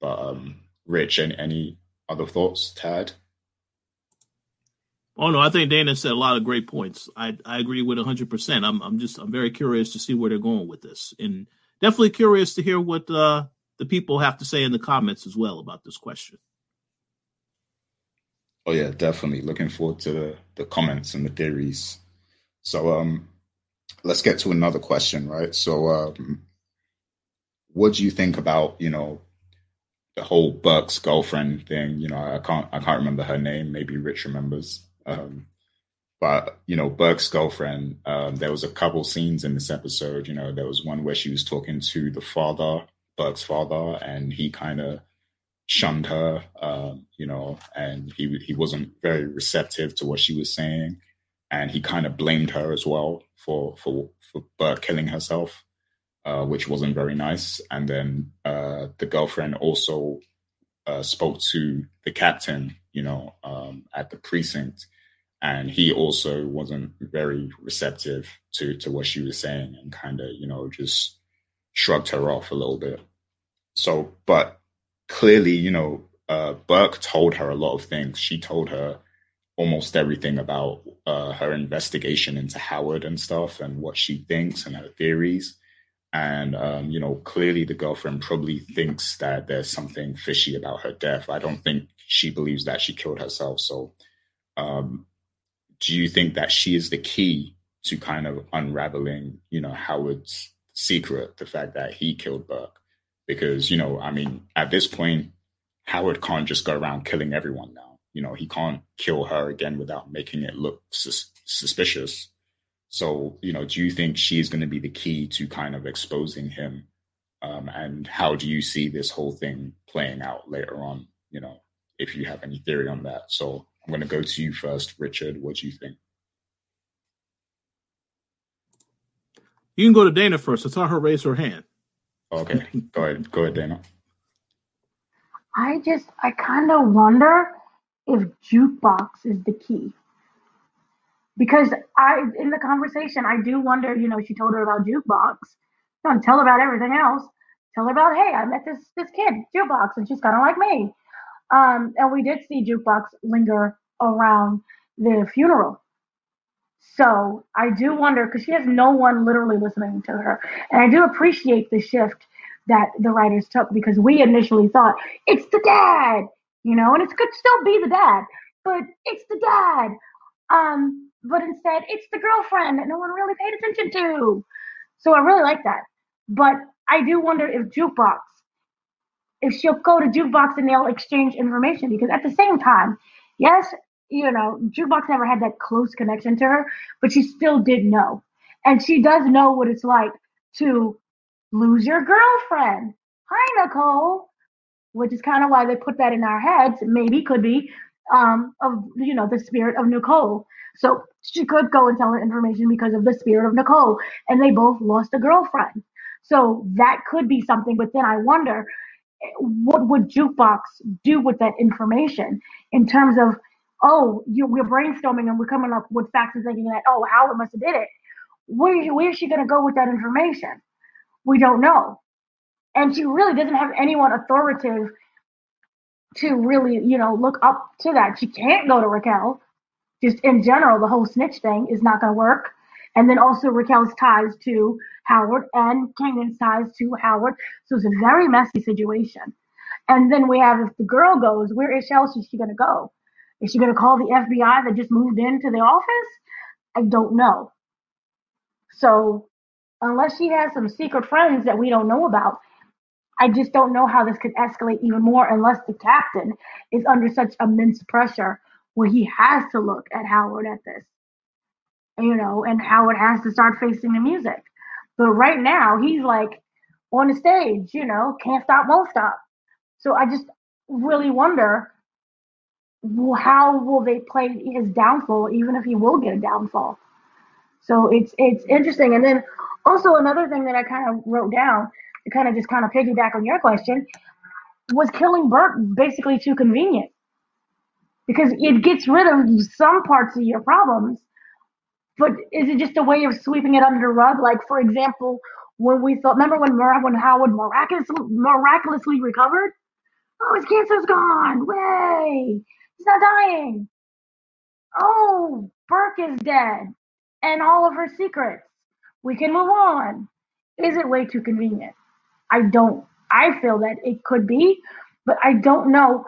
But um, Rich, any, any other thoughts, Tad? Oh no, I think Dana said a lot of great points. I I agree with hundred percent. I'm I'm just I'm very curious to see where they're going with this, and definitely curious to hear what uh, the people have to say in the comments as well about this question. Oh yeah, definitely. Looking forward to the, the comments and the theories. So um let's get to another question, right? So um what do you think about, you know, the whole Burke's girlfriend thing? You know, I can't I can't remember her name, maybe Rich remembers. Um but you know, Burke's girlfriend, um, there was a couple scenes in this episode. You know, there was one where she was talking to the father, Burke's father, and he kind of shunned her, um, you know, and he he wasn't very receptive to what she was saying, and he kind of blamed her as well for for for Burke killing herself, uh, which wasn't very nice. And then uh, the girlfriend also uh, spoke to the captain, you know, um, at the precinct, and he also wasn't very receptive to to what she was saying, and kind of you know just shrugged her off a little bit. So, but clearly, you know, uh, Burke told her a lot of things. She told her almost everything about uh, her investigation into Howard and stuff and what she thinks and her theories. And, um, you know, clearly the girlfriend probably thinks that there's something fishy about her death. I don't think she believes that she killed herself. So, um, do you think that she is the key to kind of unraveling, you know, Howard's secret, the fact that he killed Burke? Because you know, I mean, at this point, Howard can't just go around killing everyone now. You know, he can't kill her again without making it look sus- suspicious. So, you know, do you think she's going to be the key to kind of exposing him? Um, and how do you see this whole thing playing out later on? You know, if you have any theory on that. So I'm going to go to you first, Richard. What do you think? You can go to Dana first. I saw her raise her hand. Okay, go ahead. Go ahead, Dana. I just, I kind of wonder if jukebox is the key. Because I, in the conversation, I do wonder, you know, she told her about jukebox. Don't tell her about everything else. Tell her about, hey, I met this this kid, jukebox, and she's kind of like me. Um, and we did see jukebox linger around the funeral. So I do wonder because she has no one literally listening to her. And I do appreciate the shift that the writers took because we initially thought it's the dad, you know, and it could still be the dad, but it's the dad. Um, but instead it's the girlfriend that no one really paid attention to. So I really like that. But I do wonder if Jukebox, if she'll go to Jukebox and they'll exchange information because at the same time, yes, you know, Jukebox never had that close connection to her, but she still did know. And she does know what it's like to lose your girlfriend. Hi, Nicole. Which is kind of why they put that in our heads. Maybe could be um, of you know the spirit of Nicole. So she could go and tell her information because of the spirit of Nicole, and they both lost a girlfriend. So that could be something. But then I wonder, what would jukebox do with that information in terms of oh, you, we're brainstorming and we're coming up with facts and thinking that, oh, Howard must have did it. Where, where is she going to go with that information? We don't know. And she really doesn't have anyone authoritative to really, you know, look up to that. She can't go to Raquel. Just in general, the whole snitch thing is not going to work. And then also Raquel's ties to Howard and Kanan's ties to Howard. So it's a very messy situation. And then we have if the girl goes, where else is she going to go? Is she going to call the FBI that just moved into the office? I don't know. So, unless she has some secret friends that we don't know about, I just don't know how this could escalate even more unless the captain is under such immense pressure where he has to look at Howard at this. You know, and Howard has to start facing the music. But right now, he's like on the stage, you know, can't stop, won't stop. So I just really wonder how will they play his downfall, even if he will get a downfall? So it's it's interesting. And then also another thing that I kind of wrote down to kind of just kind of piggyback on your question was killing Burke basically too convenient because it gets rid of some parts of your problems. But is it just a way of sweeping it under the rug? Like for example, when we thought, remember when when Howard miraculously miraculously recovered? Oh, his cancer's gone! Way, he's not dying. Oh, Burke is dead, and all of her secrets. We can move on. Is it way too convenient? I don't. I feel that it could be, but I don't know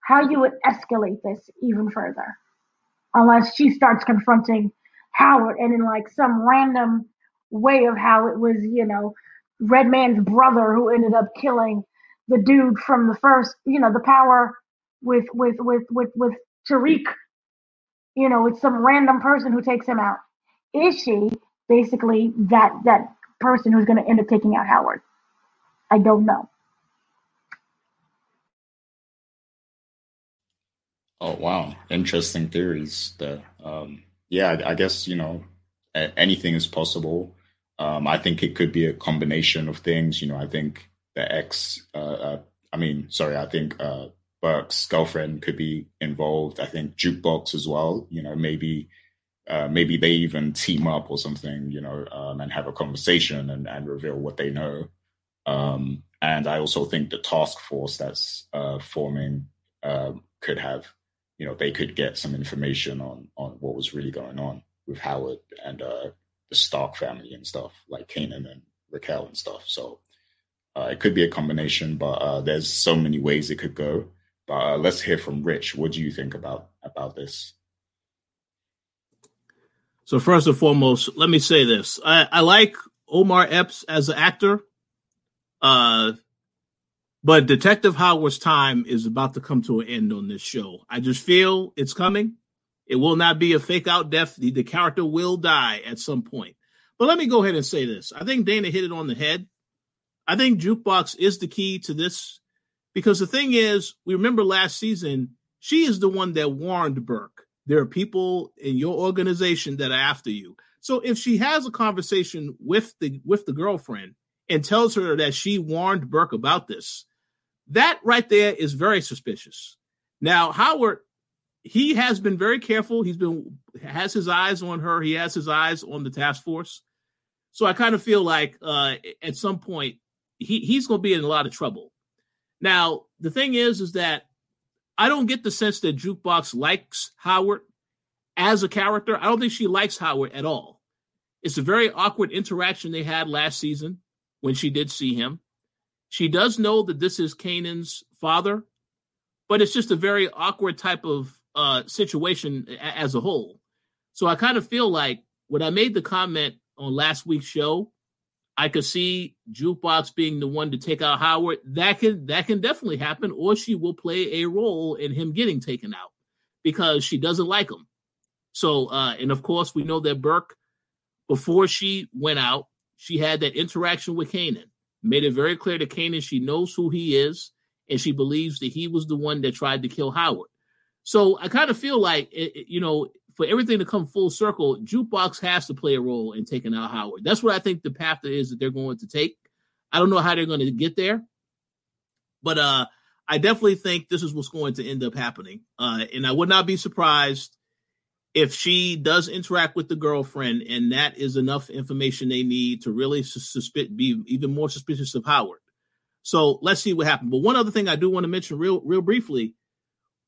how you would escalate this even further unless she starts confronting Howard and in like some random way of how it was, you know, Red Man's brother who ended up killing the dude from the first, you know, the power with with with with with Tariq. You know, it's some random person who takes him out. Is she basically that that person who's going to end up taking out Howard? I don't know. Oh wow, interesting theories there. Um, yeah, I, I, guess you know anything is possible. Um, I think it could be a combination of things. You know, I think the ex, uh, uh, I mean, sorry, I think uh, Burke's girlfriend could be involved. I think Jukebox as well. You know, maybe uh, maybe they even team up or something. You know, um, and have a conversation and, and reveal what they know. Um, and I also think the task force that's uh, forming uh, could have, you know, they could get some information on on what was really going on with Howard and uh, the Stark family and stuff, like Kanan and Raquel and stuff. So uh, it could be a combination, but uh, there's so many ways it could go. Uh, let's hear from Rich. What do you think about about this? So first and foremost, let me say this: I, I like Omar Epps as an actor. Uh, but Detective Howard's time is about to come to an end on this show. I just feel it's coming. It will not be a fake out death. The, the character will die at some point. But let me go ahead and say this. I think Dana hit it on the head. I think Jukebox is the key to this because the thing is, we remember last season, she is the one that warned Burke. There are people in your organization that are after you. So if she has a conversation with the with the girlfriend and tells her that she warned Burke about this, that right there is very suspicious. Now, Howard, he has been very careful. He's been has his eyes on her. He has his eyes on the task force. So I kind of feel like uh, at some point he, he's going to be in a lot of trouble. Now, the thing is, is that I don't get the sense that Jukebox likes Howard as a character. I don't think she likes Howard at all. It's a very awkward interaction they had last season when she did see him. She does know that this is Kanan's father, but it's just a very awkward type of uh, situation as a whole. So I kind of feel like when I made the comment on last week's show, I could see Jukebox being the one to take out Howard. That can that can definitely happen, or she will play a role in him getting taken out because she doesn't like him. So, uh, and of course, we know that Burke, before she went out, she had that interaction with Kanan made it very clear to Kanan she knows who he is and she believes that he was the one that tried to kill Howard. So I kind of feel like, it, you know, for everything to come full circle, Jukebox has to play a role in taking out Howard. That's what I think the path is that they're going to take. I don't know how they're going to get there, but uh, I definitely think this is what's going to end up happening. Uh, and I would not be surprised if she does interact with the girlfriend and that is enough information they need to really suspect be even more suspicious of Howard. So let's see what happens. But one other thing I do want to mention real real briefly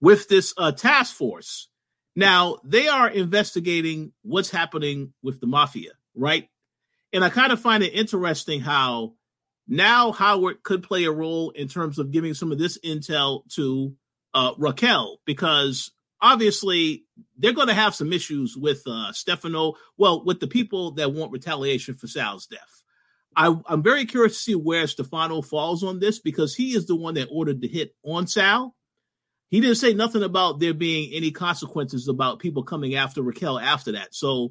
with this uh, task force. Now they are investigating what's happening with the mafia, right? And I kind of find it interesting how now Howard could play a role in terms of giving some of this intel to uh, Raquel because obviously they're going to have some issues with uh, Stefano. Well, with the people that want retaliation for Sal's death. I, am very curious to see where Stefano falls on this because he is the one that ordered the hit on Sal. He didn't say nothing about there being any consequences about people coming after Raquel after that. So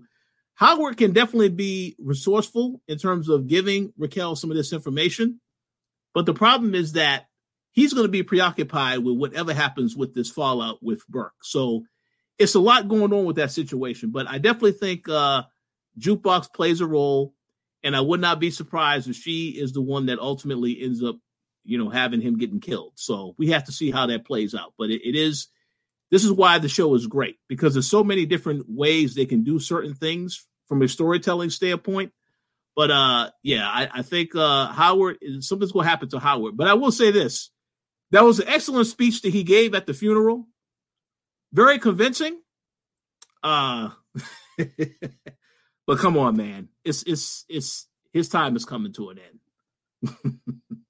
Howard can definitely be resourceful in terms of giving Raquel some of this information. But the problem is that he's going to be preoccupied with whatever happens with this fallout with Burke. So it's a lot going on with that situation. But I definitely think uh, Jukebox plays a role, and I would not be surprised if she is the one that ultimately ends up, you know, having him getting killed. So we have to see how that plays out. But it, it is this is why the show is great because there's so many different ways they can do certain things from a storytelling standpoint. But uh, yeah, I, I think uh, Howard something's going to happen to Howard. But I will say this: that was an excellent speech that he gave at the funeral. Very convincing. Uh, [LAUGHS] but come on, man, it's it's it's his time is coming to an end. [LAUGHS]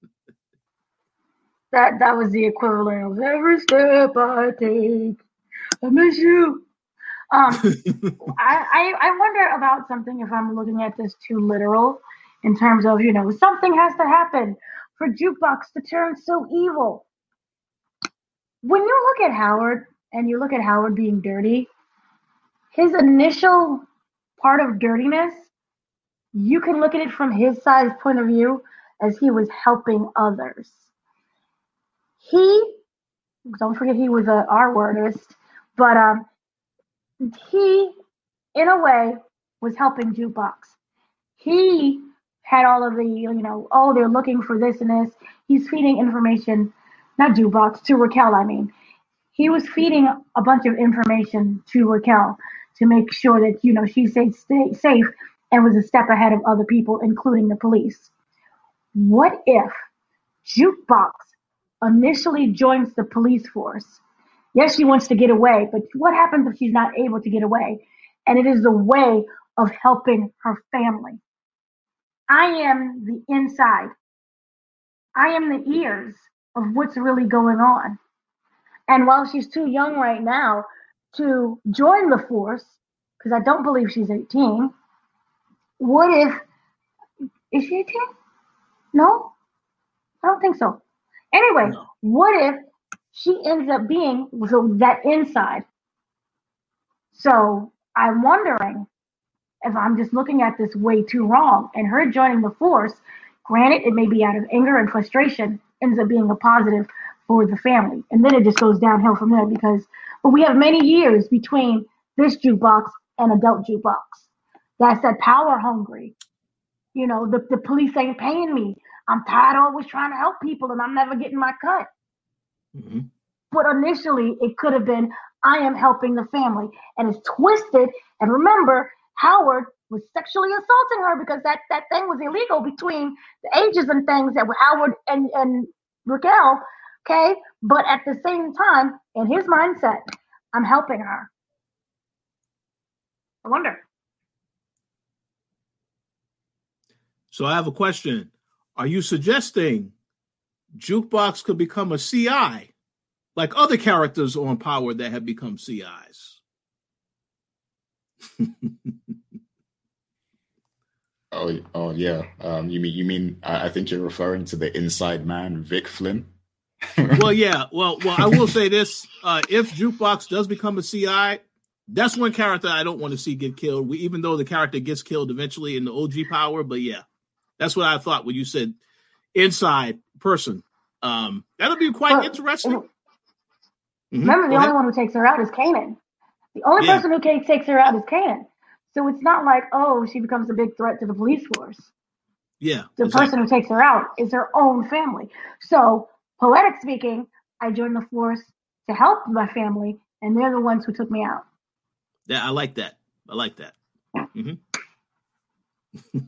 that that was the equivalent of every step I take, I miss you. Um, [LAUGHS] I, I I wonder about something if I'm looking at this too literal, in terms of you know something has to happen for jukebox to turn so evil. When you look at Howard and you look at Howard being dirty, his initial part of dirtiness, you can look at it from his side's point of view as he was helping others. He, don't forget he was a R wordist, but um, he, in a way, was helping Jukebox. He had all of the, you know, oh, they're looking for this and this. He's feeding information, not Jukebox, to Raquel, I mean. He was feeding a bunch of information to Raquel to make sure that, you know, she stayed safe and was a step ahead of other people, including the police. What if Jukebox initially joins the police force Yes, she wants to get away, but what happens if she's not able to get away? And it is a way of helping her family. I am the inside. I am the ears of what's really going on. And while she's too young right now to join the force, because I don't believe she's 18, what if, is she 18? No? I don't think so. Anyway, no. what if she ends up being so that inside. So I'm wondering if I'm just looking at this way too wrong. And her joining the force, granted, it may be out of anger and frustration, ends up being a positive for the family. And then it just goes downhill from there because but we have many years between this jukebox and adult jukebox. That's that power hungry. You know, the, the police ain't paying me. I'm tired of always trying to help people and I'm never getting my cut. Mm-hmm. But initially, it could have been, I am helping the family. And it's twisted. And remember, Howard was sexually assaulting her because that, that thing was illegal between the ages and things that were Howard and, and Raquel. Okay. But at the same time, in his mindset, I'm helping her. I wonder. So I have a question. Are you suggesting Jukebox could become a CI, like other characters on Power that have become CIs. [LAUGHS] oh, oh yeah. Um, you mean you mean I, I think you're referring to the Inside Man, Vic Flynn. [LAUGHS] well, yeah. Well, well, I will say this: uh, if Jukebox does become a CI, that's one character I don't want to see get killed. We, even though the character gets killed eventually in the OG Power, but yeah, that's what I thought when you said inside person. Um, that'll be quite interesting. Mm-hmm. Remember, the only one who takes her out is Kanan. The only yeah. person who takes her out is Kanan. So it's not like, oh, she becomes a big threat to the police force. Yeah. The exactly. person who takes her out is her own family. So, poetic speaking, I joined the force to help my family, and they're the ones who took me out. Yeah, I like that. I like that. Mm-hmm. [LAUGHS]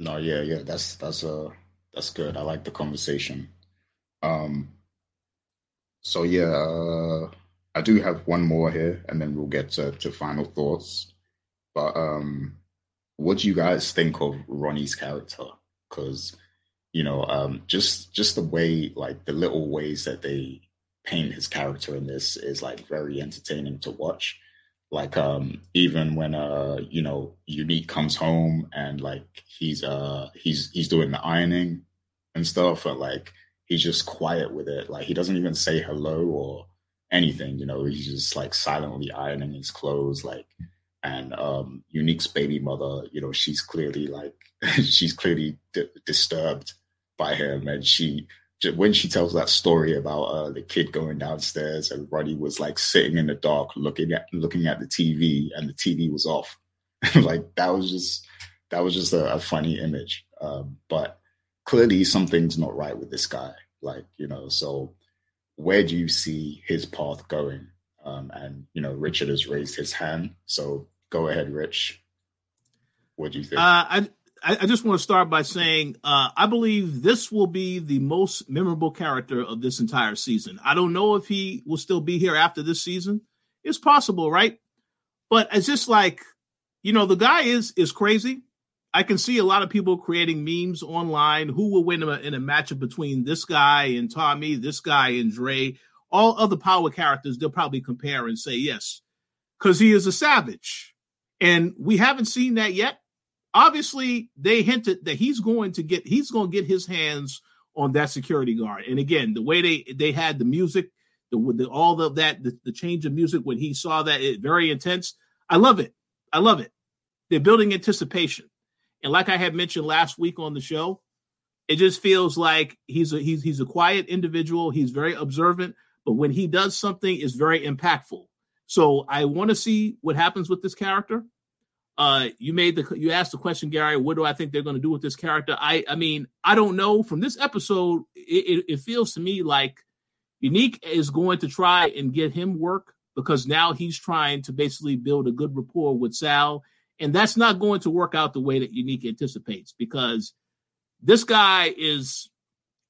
No, yeah, yeah, that's that's uh that's good. I like the conversation. Um, so yeah, uh, I do have one more here, and then we'll get to, to final thoughts. But um, what do you guys think of Ronnie's character? Because you know, um, just just the way, like the little ways that they paint his character in this is like very entertaining to watch like um even when uh you know unique comes home and like he's uh he's he's doing the ironing and stuff and like he's just quiet with it. Like he doesn't even say hello or anything you know he's just like silently ironing his clothes like and um, Unique's baby mother, you know, she's clearly like [LAUGHS] she's clearly d- disturbed by him, and she when she tells that story about uh, the kid going downstairs, everybody was like sitting in the dark looking at looking at the TV, and the TV was off. [LAUGHS] like that was just that was just a, a funny image. Um, but clearly something's not right with this guy. Like you know, so where do you see his path going? Um, and you know, Richard has raised his hand, so go ahead, Rich. What do you think? Uh, I I just want to start by saying uh, I believe this will be the most memorable character of this entire season. I don't know if he will still be here after this season. It's possible, right? But it's just like, you know, the guy is is crazy. I can see a lot of people creating memes online. Who will win in a matchup between this guy and Tommy, this guy and Dre? All other power characters, they'll probably compare and say yes, because he is a savage. And we haven't seen that yet obviously they hinted that he's going to get he's going to get his hands on that security guard. And again, the way they they had the music, the, the all of that, the, the, change of music when he saw that, it very intense. I love it. I love it. They're building anticipation, and like I had mentioned last week on the show, it just feels like he's a he's he's a quiet individual. He's very observant, but when he does something, it's very impactful. So I want to see what happens with this character. Uh, you made the you asked the question, Gary. What do I think they're going to do with this character? I I mean, I don't know. From this episode, it, it, it feels to me like Unique is going to try and get him work because now he's trying to basically build a good rapport with Sal, and that's not going to work out the way that Unique anticipates because this guy is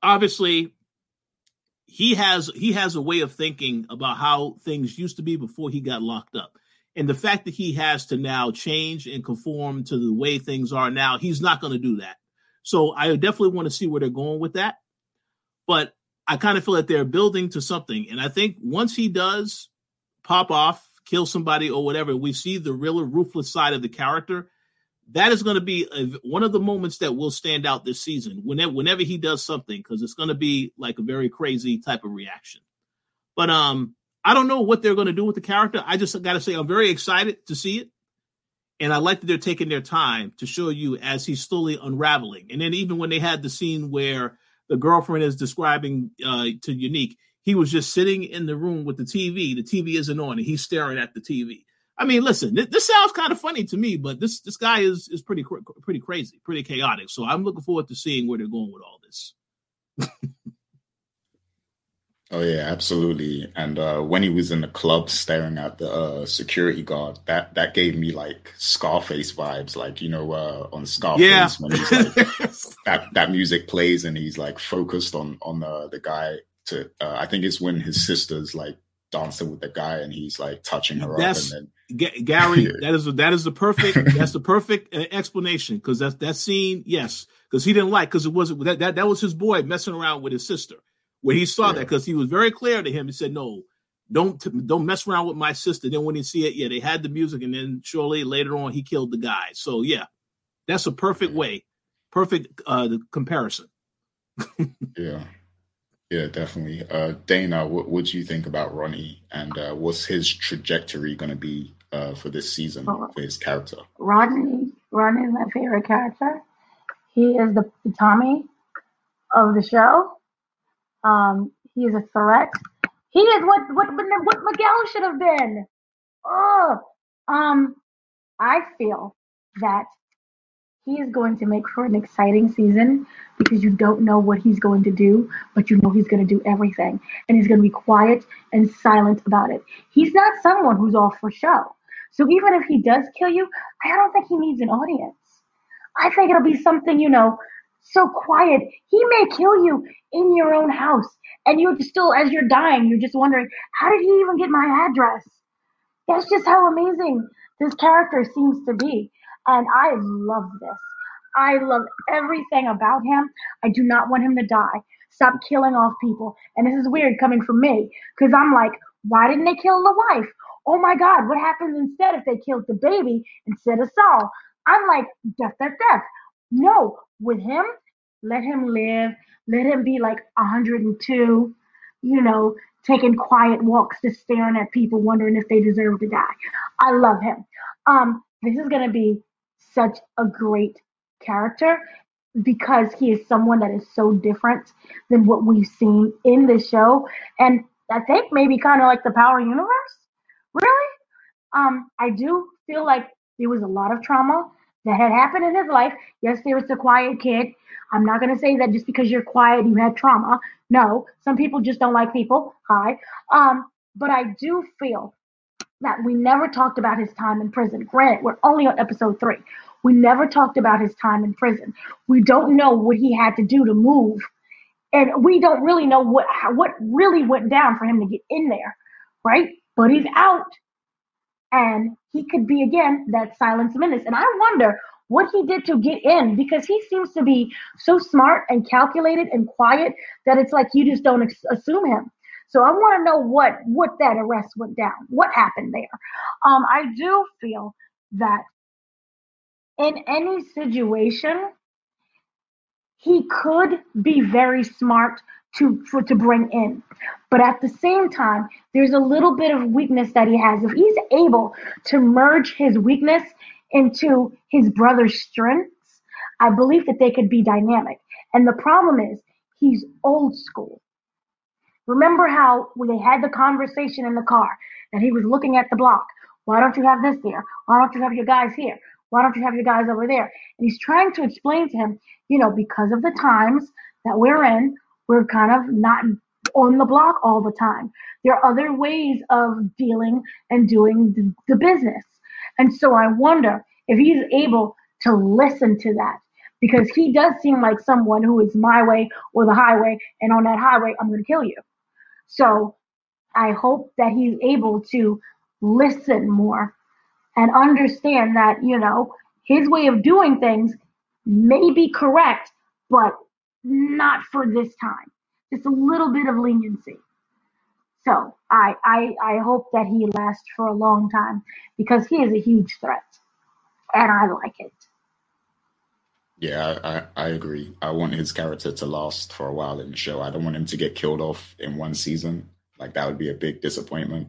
obviously he has he has a way of thinking about how things used to be before he got locked up and the fact that he has to now change and conform to the way things are now, he's not going to do that. So I definitely want to see where they're going with that. But I kind of feel that they're building to something. And I think once he does pop off, kill somebody or whatever, we see the real ruthless side of the character. That is going to be a, one of the moments that will stand out this season. Whenever, whenever he does something, because it's going to be like a very crazy type of reaction. But um, I don't know what they're going to do with the character. I just got to say, I'm very excited to see it. And I like that they're taking their time to show you as he's slowly unraveling. And then even when they had the scene where the girlfriend is describing uh, to Unique, he was just sitting in the room with the TV. The TV isn't on, and he's staring at the TV. I mean, listen, this, this sounds kind of funny to me, but this this guy is is pretty pretty crazy, pretty chaotic. So I'm looking forward to seeing where they're going with all this. [LAUGHS] Oh yeah, absolutely. And uh, when he was in the club staring at the uh, security guard, that that gave me like Scarface vibes. Like you know, uh, on Scarface yeah. when he's like [LAUGHS] that that music plays and he's like focused on on the the guy. To uh, I think it's when his sister's like dancing with the guy and he's like touching her that's, up. And then G- Gary, [LAUGHS] that is that is the perfect that's the perfect uh, explanation because that's that scene. Yes, because he didn't like because it wasn't that, that that was his boy messing around with his sister where he saw yeah. that because he was very clear to him. He said, "No, don't don't mess around with my sister." Then when he see it, yeah, they had the music, and then surely later on he killed the guy. So yeah, that's a perfect way, perfect uh, the comparison. [LAUGHS] yeah, yeah, definitely. Uh, Dana, what what do you think about Ronnie, and uh, what's his trajectory going to be uh, for this season for his character? Ronnie, Ronnie is my favorite character. He is the, the Tommy of the show. Um, he is a threat. He is what what what Miguel should have been. Oh, um, I feel that he is going to make for an exciting season because you don't know what he's going to do, but you know he's going to do everything, and he's going to be quiet and silent about it. He's not someone who's all for show. So even if he does kill you, I don't think he needs an audience. I think it'll be something, you know, so quiet. He may kill you in your own house. And you're still, as you're dying, you're just wondering, how did he even get my address? That's just how amazing this character seems to be. And I love this. I love everything about him. I do not want him to die. Stop killing off people. And this is weird coming from me because I'm like, why didn't they kill the wife? Oh my God, what happens instead if they killed the baby instead of Sal? I'm like, death, death, death. No, with him, let him live. Let him be like 102, you know, taking quiet walks, just staring at people, wondering if they deserve to die. I love him. Um, this is going to be such a great character because he is someone that is so different than what we've seen in the show. And I think maybe kind of like the Power Universe. Really? Um, I do feel like there was a lot of trauma that had happened in his life. Yes, there was a quiet kid. I'm not going to say that just because you're quiet, you had trauma. No, some people just don't like people. Hi. Um, but I do feel that we never talked about his time in prison. Granted, we're only on episode three. We never talked about his time in prison. We don't know what he had to do to move, and we don't really know what what really went down for him to get in there, right? But he's out, and he could be again that silence menace. And I wonder what he did to get in because he seems to be so smart and calculated and quiet that it's like you just don't ex- assume him. So I want to know what what that arrest went down, what happened there. Um, I do feel that in any situation, he could be very smart to for to bring in. But at the same time, there's a little bit of weakness that he has. If he's able to merge his weakness into his brother's strengths, I believe that they could be dynamic. And the problem is he's old school. Remember how when they had the conversation in the car and he was looking at the block? Why don't you have this there? Why don't you have your guys here? Why don't you have your guys over there? And he's trying to explain to him, you know, because of the times that we're in, we're kind of not on the block all the time. There are other ways of dealing and doing the, the business. And so I wonder if he's able to listen to that because he does seem like someone who is my way or the highway, and on that highway, I'm going to kill you. So I hope that he's able to listen more and understand that, you know, his way of doing things may be correct, but not for this time. Just a little bit of leniency. So I, I, I hope that he lasts for a long time because he is a huge threat, and I like it. Yeah, I, I agree. I want his character to last for a while in the show. I don't want him to get killed off in one season. Like that would be a big disappointment.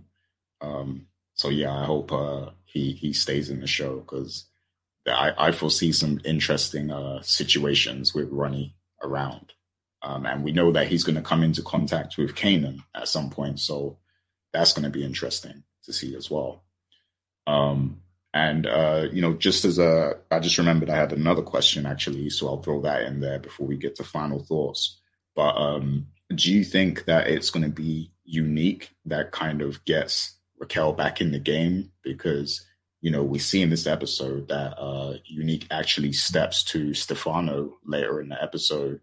Um, so yeah, I hope uh, he he stays in the show because I, I foresee some interesting uh, situations with Ronnie around. Um, and we know that he's going to come into contact with Kanan at some point. So that's going to be interesting to see as well. Um, and, uh, you know, just as a, I just remembered I had another question actually. So I'll throw that in there before we get to final thoughts. But um, do you think that it's going to be unique that kind of gets Raquel back in the game? Because, you know, we see in this episode that uh, Unique actually steps to Stefano later in the episode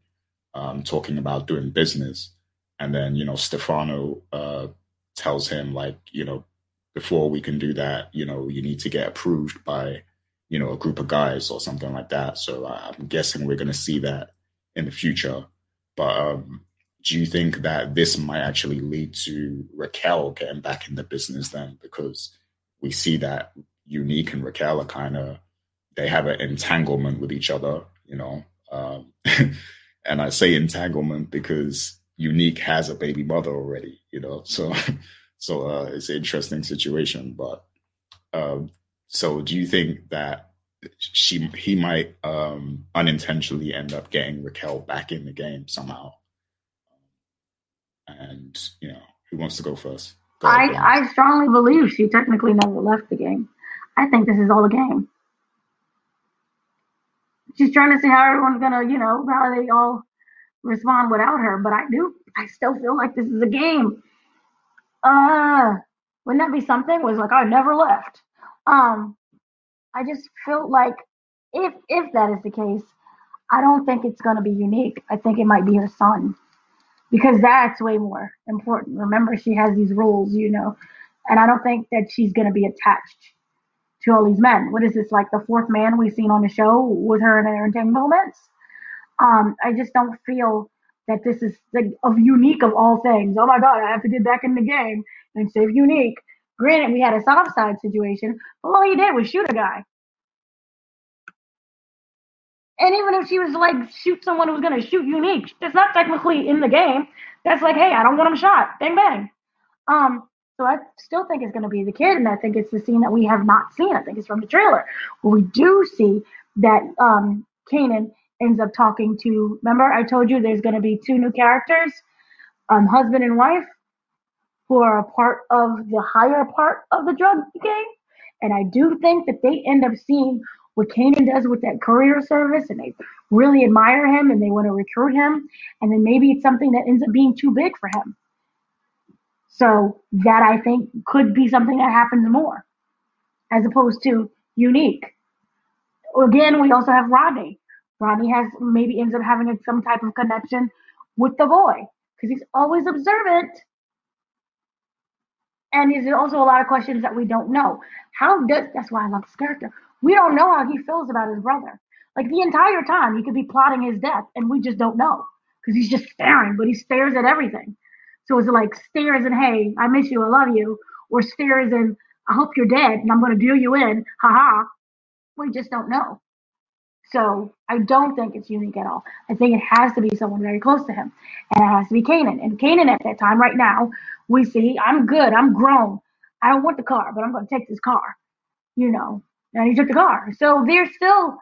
um, talking about doing business. And then, you know, Stefano uh, tells him, like, you know, before we can do that, you know, you need to get approved by, you know, a group of guys or something like that. So I'm guessing we're going to see that in the future. But um, do you think that this might actually lead to Raquel getting back in the business then? Because we see that Unique and Raquel are kind of, they have an entanglement with each other, you know. Um, [LAUGHS] and I say entanglement because Unique has a baby mother already, you know. So, [LAUGHS] so uh, it's an interesting situation. But um, so, do you think that she he might um, unintentionally end up getting Raquel back in the game somehow? And you know, who wants to go first? Go I, I strongly believe she technically never left the game. I think this is all a game. She's trying to see how everyone's gonna, you know, how they all respond without her. But I do, I still feel like this is a game. Uh, wouldn't that be something? Was like I never left. Um, I just feel like if if that is the case, I don't think it's gonna be unique. I think it might be her son because that's way more important. Remember, she has these rules, you know, and I don't think that she's gonna be attached to all these men. What is this like the fourth man we've seen on the show with her in her entanglements? Um, I just don't feel that this is the of unique of all things. Oh my god, I have to get back in the game and save unique. Granted, we had a soft side situation, but all he did was shoot a guy. And even if she was like shoot someone who's gonna shoot unique, that's not technically in the game. That's like, hey, I don't want him shot. Bang bang. Um, So I still think it's going to be the kid, and I think it's the scene that we have not seen. I think it's from the trailer where we do see that um, Kanan ends up talking to. Remember, I told you there's going to be two new characters, um, husband and wife, who are a part of the higher part of the drug game. And I do think that they end up seeing what Kanan does with that courier service, and they really admire him and they want to recruit him. And then maybe it's something that ends up being too big for him. So that I think could be something that happens more, as opposed to unique. Again, we also have Rodney. Rodney has maybe ends up having some type of connection with the boy because he's always observant. And there's also a lot of questions that we don't know. How does that's why I love this character. We don't know how he feels about his brother. Like the entire time, he could be plotting his death, and we just don't know because he's just staring, but he stares at everything. So is it like stares and hey, I miss you, I love you, or stares and I hope you're dead and I'm going to do you in, haha. We just don't know. So I don't think it's unique at all. I think it has to be someone very close to him, and it has to be Kanan. And Kanan at that time, right now, we see I'm good, I'm grown. I don't want the car, but I'm going to take this car. You know, and he took the car. So there's still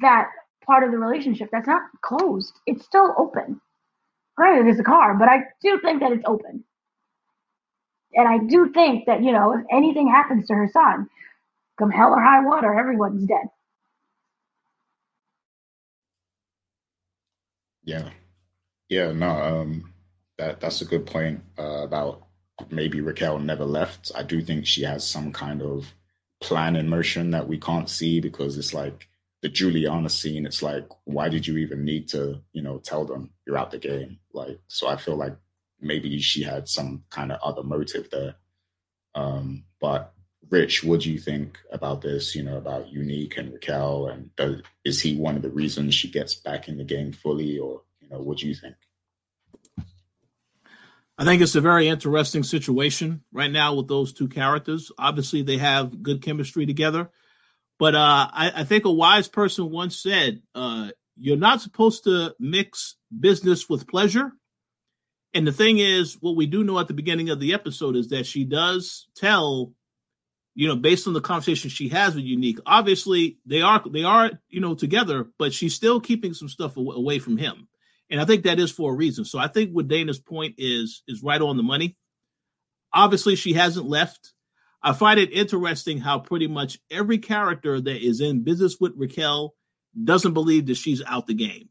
that part of the relationship that's not closed. It's still open. Granted, it's a car, but I do think that it's open. And I do think that, you know, if anything happens to her son, come hell or high water, everyone's dead. Yeah. Yeah, no, um that that's a good point uh, about maybe Raquel never left. I do think she has some kind of plan in motion that we can't see because it's like the Juliana scene, it's like, why did you even need to, you know, tell them you're out the game? Like, so I feel like maybe she had some kind of other motive there. Um, but Rich, what do you think about this? You know, about Unique and Raquel, and does, is he one of the reasons she gets back in the game fully, or you know, what do you think? I think it's a very interesting situation right now with those two characters. Obviously, they have good chemistry together. But uh, I, I, think a wise person once said, uh, "You're not supposed to mix business with pleasure." And the thing is, what we do know at the beginning of the episode is that she does tell, you know, based on the conversation she has with Unique. Obviously, they are they are you know together, but she's still keeping some stuff away from him, and I think that is for a reason. So I think what Dana's point is is right on the money. Obviously, she hasn't left I find it interesting how pretty much every character that is in business with Raquel doesn't believe that she's out the game.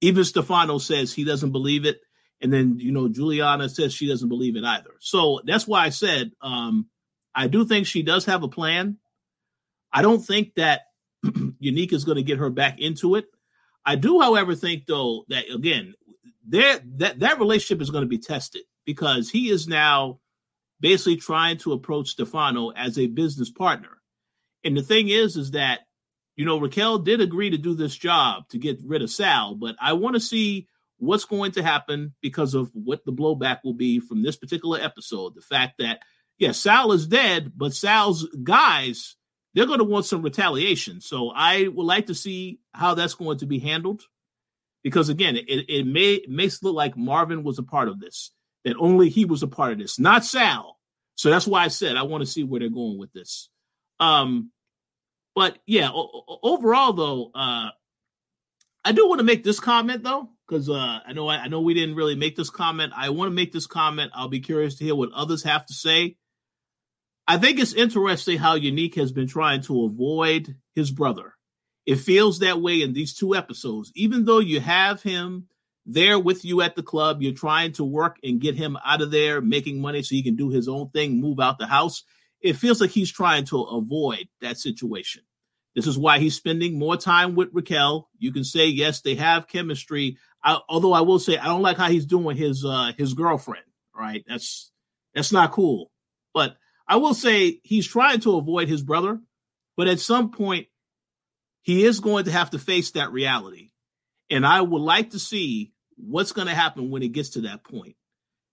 Even Stefano says he doesn't believe it. And then, you know, Juliana says she doesn't believe it either. So that's why I said um, I do think she does have a plan. I don't think that [CLEARS THROAT] Unique is going to get her back into it. I do, however, think though that again, that that relationship is going to be tested because he is now basically trying to approach Stefano as a business partner. And the thing is, is that, you know, Raquel did agree to do this job to get rid of Sal, but I want to see what's going to happen because of what the blowback will be from this particular episode. The fact that, yeah, Sal is dead, but Sal's guys, they're going to want some retaliation. So I would like to see how that's going to be handled. Because again, it, it may makes it look like Marvin was a part of this that only he was a part of this, not Sal. So that's why I said I want to see where they're going with this. Um, but yeah, o- overall though, uh, I do want to make this comment though, because uh, I know I, I, know we didn't really make this comment. I want to make this comment. I'll be curious to hear what others have to say. I think it's interesting how Unique has been trying to avoid his brother. It feels that way in these two episodes, even though you have him there with you at the club. You're trying to work and get him out of there, making money so he can do his own thing, move out the house. It feels like he's trying to avoid that situation. This is why he's spending more time with Raquel. You can say yes, they have chemistry. I, although I will say I don't like how he's doing his uh, his girlfriend. Right? That's that's not cool. But I will say he's trying to avoid his brother. But at some point, he is going to have to face that reality. And I would like to see what's going to happen when it gets to that point.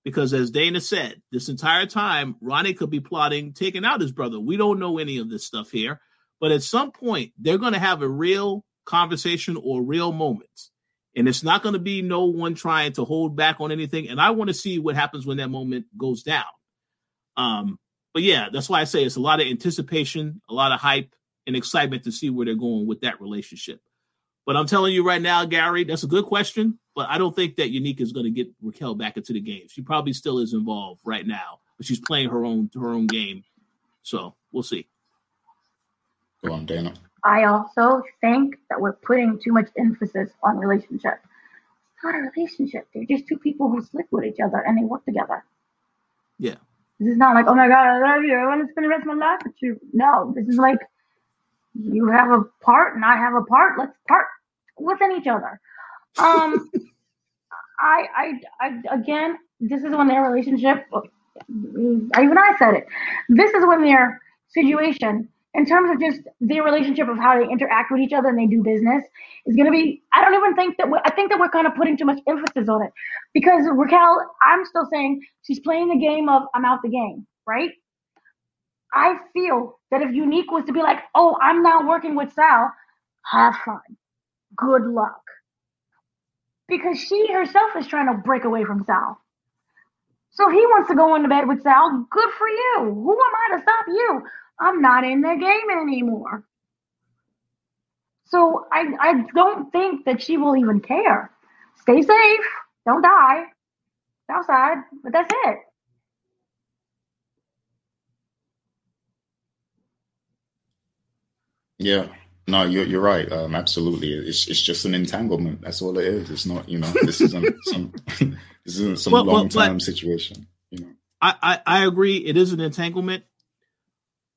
Because as Dana said, this entire time, Ronnie could be plotting taking out his brother. We don't know any of this stuff here. But at some point, they're going to have a real conversation or real moment. And it's not going to be no one trying to hold back on anything. And I want to see what happens when that moment goes down. Um, but yeah, that's why I say it's a lot of anticipation, a lot of hype and excitement to see where they're going with that relationship. But I'm telling you right now, Gary, that's a good question. But I don't think that Unique is going to get Raquel back into the game. She probably still is involved right now, but she's playing her own her own game. So we'll see. Go on, Dana. I also think that we're putting too much emphasis on relationship. It's not a relationship. They're just two people who sleep with each other and they work together. Yeah. This is not like, oh my god, I love you. I want to spend the rest of my life with you. No, this is like you have a part and I have a part. Let's part within each other. Um, [LAUGHS] I, I, I, again, this is when their relationship. Even I said it. This is when their situation, in terms of just their relationship of how they interact with each other and they do business, is going to be. I don't even think that. I think that we're kind of putting too much emphasis on it because Raquel. I'm still saying she's playing the game of I'm out the game, right? I feel that if Unique was to be like, oh, I'm now working with Sal, have fun. Good luck. Because she herself is trying to break away from Sal. So he wants to go into bed with Sal. Good for you. Who am I to stop you? I'm not in the game anymore. So I, I don't think that she will even care. Stay safe. Don't die. Outside. But that's it. Yeah. No, you're you're right. Um, absolutely. It's it's just an entanglement. That's all it is. It's not, you know, this isn't [LAUGHS] some [LAUGHS] this isn't some Well, well, long term but- situation. You know. I, I, I agree. It is an entanglement.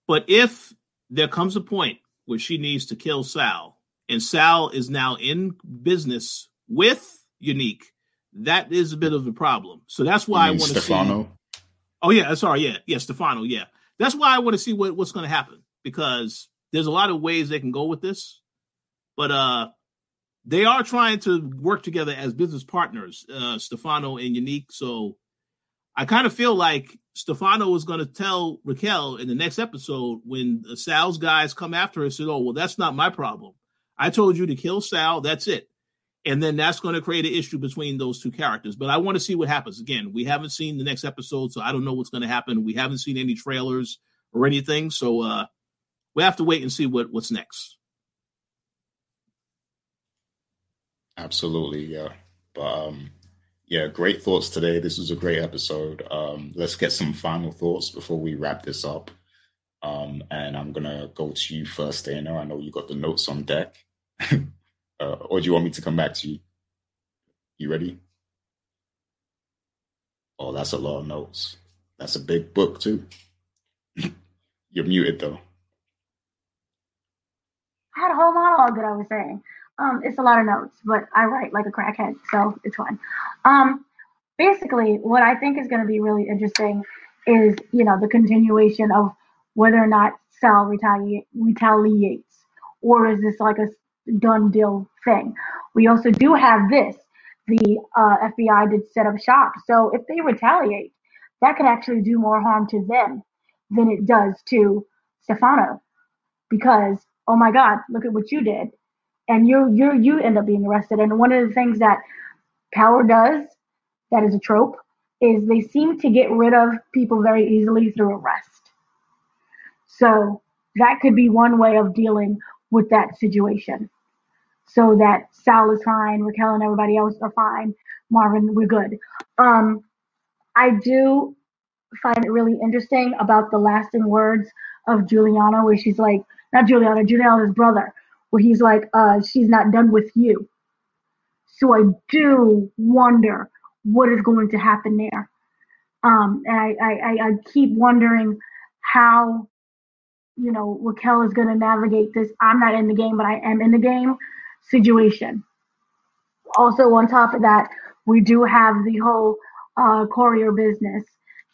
But if there comes a point where she needs to kill Sal, and Sal is now in business with Unique, that is a bit of a problem. So that's why I want to see. Stefano. Oh yeah, sorry, yeah, yeah, Stefano, yeah. That's why I want to see what, what's going to happen because there's a lot of ways they can go with this, but uh, they are trying to work together as business partners, uh, Stefano and Unique. So I kind of feel like Stefano is going to tell Raquel in the next episode when Sal's guys come after her, said, "Oh, well, that's not my problem. I told you to kill Sal. That's it." And then that's going to create an issue between those two characters. But I want to see what happens. Again, we haven't seen the next episode, so I don't know what's going to happen. We haven't seen any trailers or anything, so uh, we have to wait and see what what's next. Absolutely, yeah. But um, yeah, great thoughts today. This was a great episode. Um, let's get some final thoughts before we wrap this up. Um, and I'm gonna go to you first, Dana. I know you got the notes on deck. [LAUGHS] uh, or do you want me to come back to you? You ready? Oh, that's a lot of notes. That's a big book too. [LAUGHS] You're muted though. I had a whole monologue that I was saying. Um, it's a lot of notes, but I write like a crackhead, so it's fine. Um, basically, what I think is going to be really interesting is, you know, the continuation of whether or not Sal retaliate, retaliates, or is this like a done deal thing? We also do have this. The uh, FBI did set up shop, so if they retaliate, that could actually do more harm to them than it does to Stefano, because oh my God, look at what you did and you you you end up being arrested. And one of the things that power does, that is a trope, is they seem to get rid of people very easily through arrest. So that could be one way of dealing with that situation. So that Sal is fine, Raquel and everybody else are fine, Marvin, we're good. Um, I do find it really interesting about the lasting words of Juliana, where she's like, not Juliana, Juliana's brother, where he's like, uh, she's not done with you. So I do wonder what is going to happen there. Um, and I, I, I, keep wondering how, you know, Raquel is going to navigate this. I'm not in the game, but I am in the game situation. Also, on top of that, we do have the whole uh, courier business.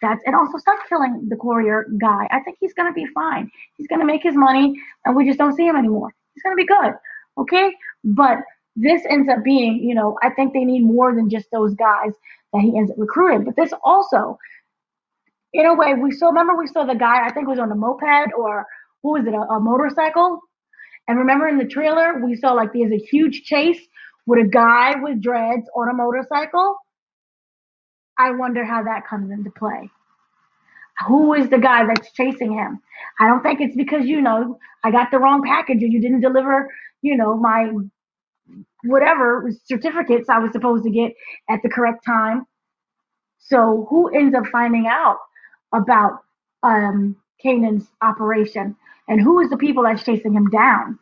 That's and also stop killing the courier guy. I think he's gonna be fine. He's gonna make his money, and we just don't see him anymore. He's gonna be good, okay? But this ends up being, you know, I think they need more than just those guys that he ends up recruiting. But this also, in a way, we saw. Remember, we saw the guy. I think was on a moped or who was it? A, a motorcycle. And remember in the trailer, we saw like there's a huge chase with a guy with dreads on a motorcycle. I wonder how that comes into play. who is the guy that's chasing him? I don't think it's because, you know, I got the wrong package or you didn't deliver, you know, my whatever certificates I was supposed to get at the correct time. So who ends up finding out about um, Kanan's operation and who is the people that's chasing him down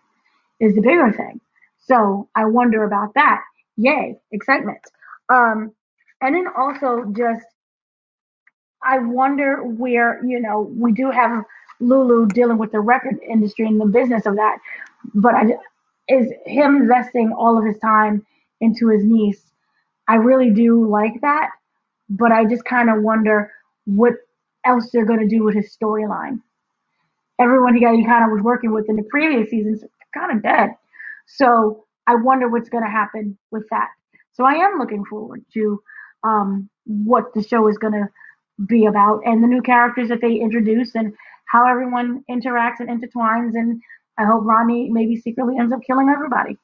is the bigger thing. So I wonder about that. Yay, excitement. Um, and then also just I wonder where, you know, we do have Lulu dealing with the record industry and the business of that, but I, is him investing all of his time into his niece. I really do like that, but I just kind of wonder what else they're going to do with his storyline. Everyone he, got, he kind of was working with in the previous seasons kind of dead. So I wonder what's going to happen with that. So I am looking forward to um, what the show is going to be about and the new characters that they introduce and how everyone interacts and intertwines. And I hope Ronnie maybe secretly ends up killing everybody.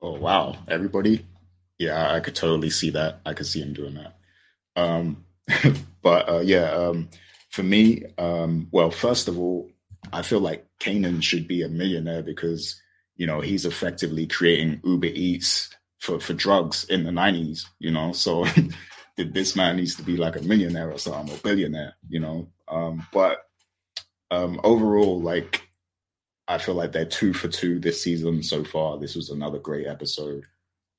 Oh wow, everybody! Yeah, I could totally see that. I could see him doing that. Um, [LAUGHS] but uh, yeah, um, for me, um, well, first of all, I feel like Kanan should be a millionaire because you know he's effectively creating Uber Eats for for drugs in the nineties. You know, so [LAUGHS] this man needs to be like a millionaire or something, or billionaire. You know, um, but um, overall, like I feel like they're two for two this season so far. This was another great episode.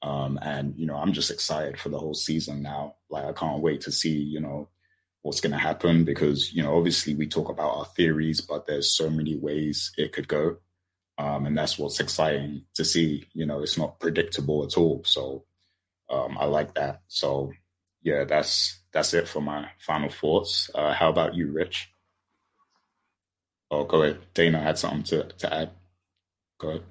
Um, and you know, I'm just excited for the whole season now. Like I can't wait to see, you know, what's going to happen because you know obviously we talk about our theories but there's so many ways it could go um, and that's what's exciting to see you know it's not predictable at all. So um, i like that. So yeah that's that's it for my final thoughts. Uh, how about you rich? Oh go ahead. Dana had something to, to add. Go ahead.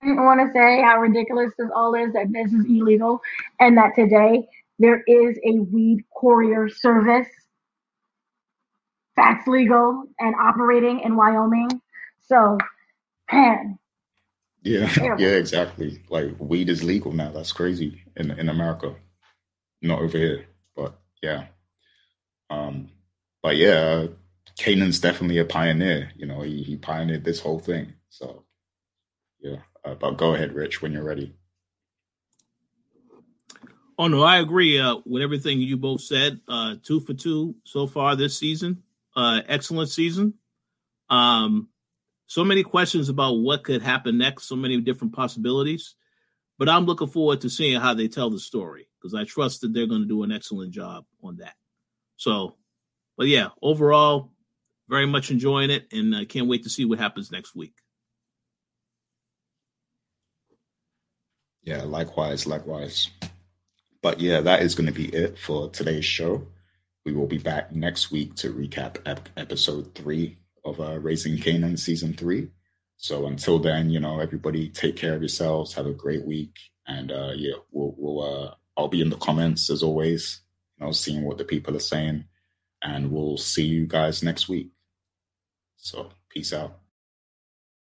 I want to say how ridiculous this all is that this is illegal and that today there is a weed courier service that's legal and operating in Wyoming. So, man. Yeah, yeah, exactly. Like weed is legal now. That's crazy in in America, not over here. But yeah, um, but yeah, Kanan's definitely a pioneer. You know, he he pioneered this whole thing. So yeah, uh, but go ahead, Rich, when you're ready. Oh no, I agree uh, with everything you both said. Uh, two for two so far this season. Uh, excellent season. Um, so many questions about what could happen next. So many different possibilities. But I'm looking forward to seeing how they tell the story because I trust that they're going to do an excellent job on that. So, but yeah, overall, very much enjoying it, and I can't wait to see what happens next week. Yeah, likewise, likewise. But yeah, that is going to be it for today's show. We will be back next week to recap ep- episode three of uh, Raising Kanan season three. So until then, you know, everybody take care of yourselves. Have a great week, and uh, yeah, we'll, we'll uh, I'll be in the comments as always. You know, seeing what the people are saying, and we'll see you guys next week. So peace out.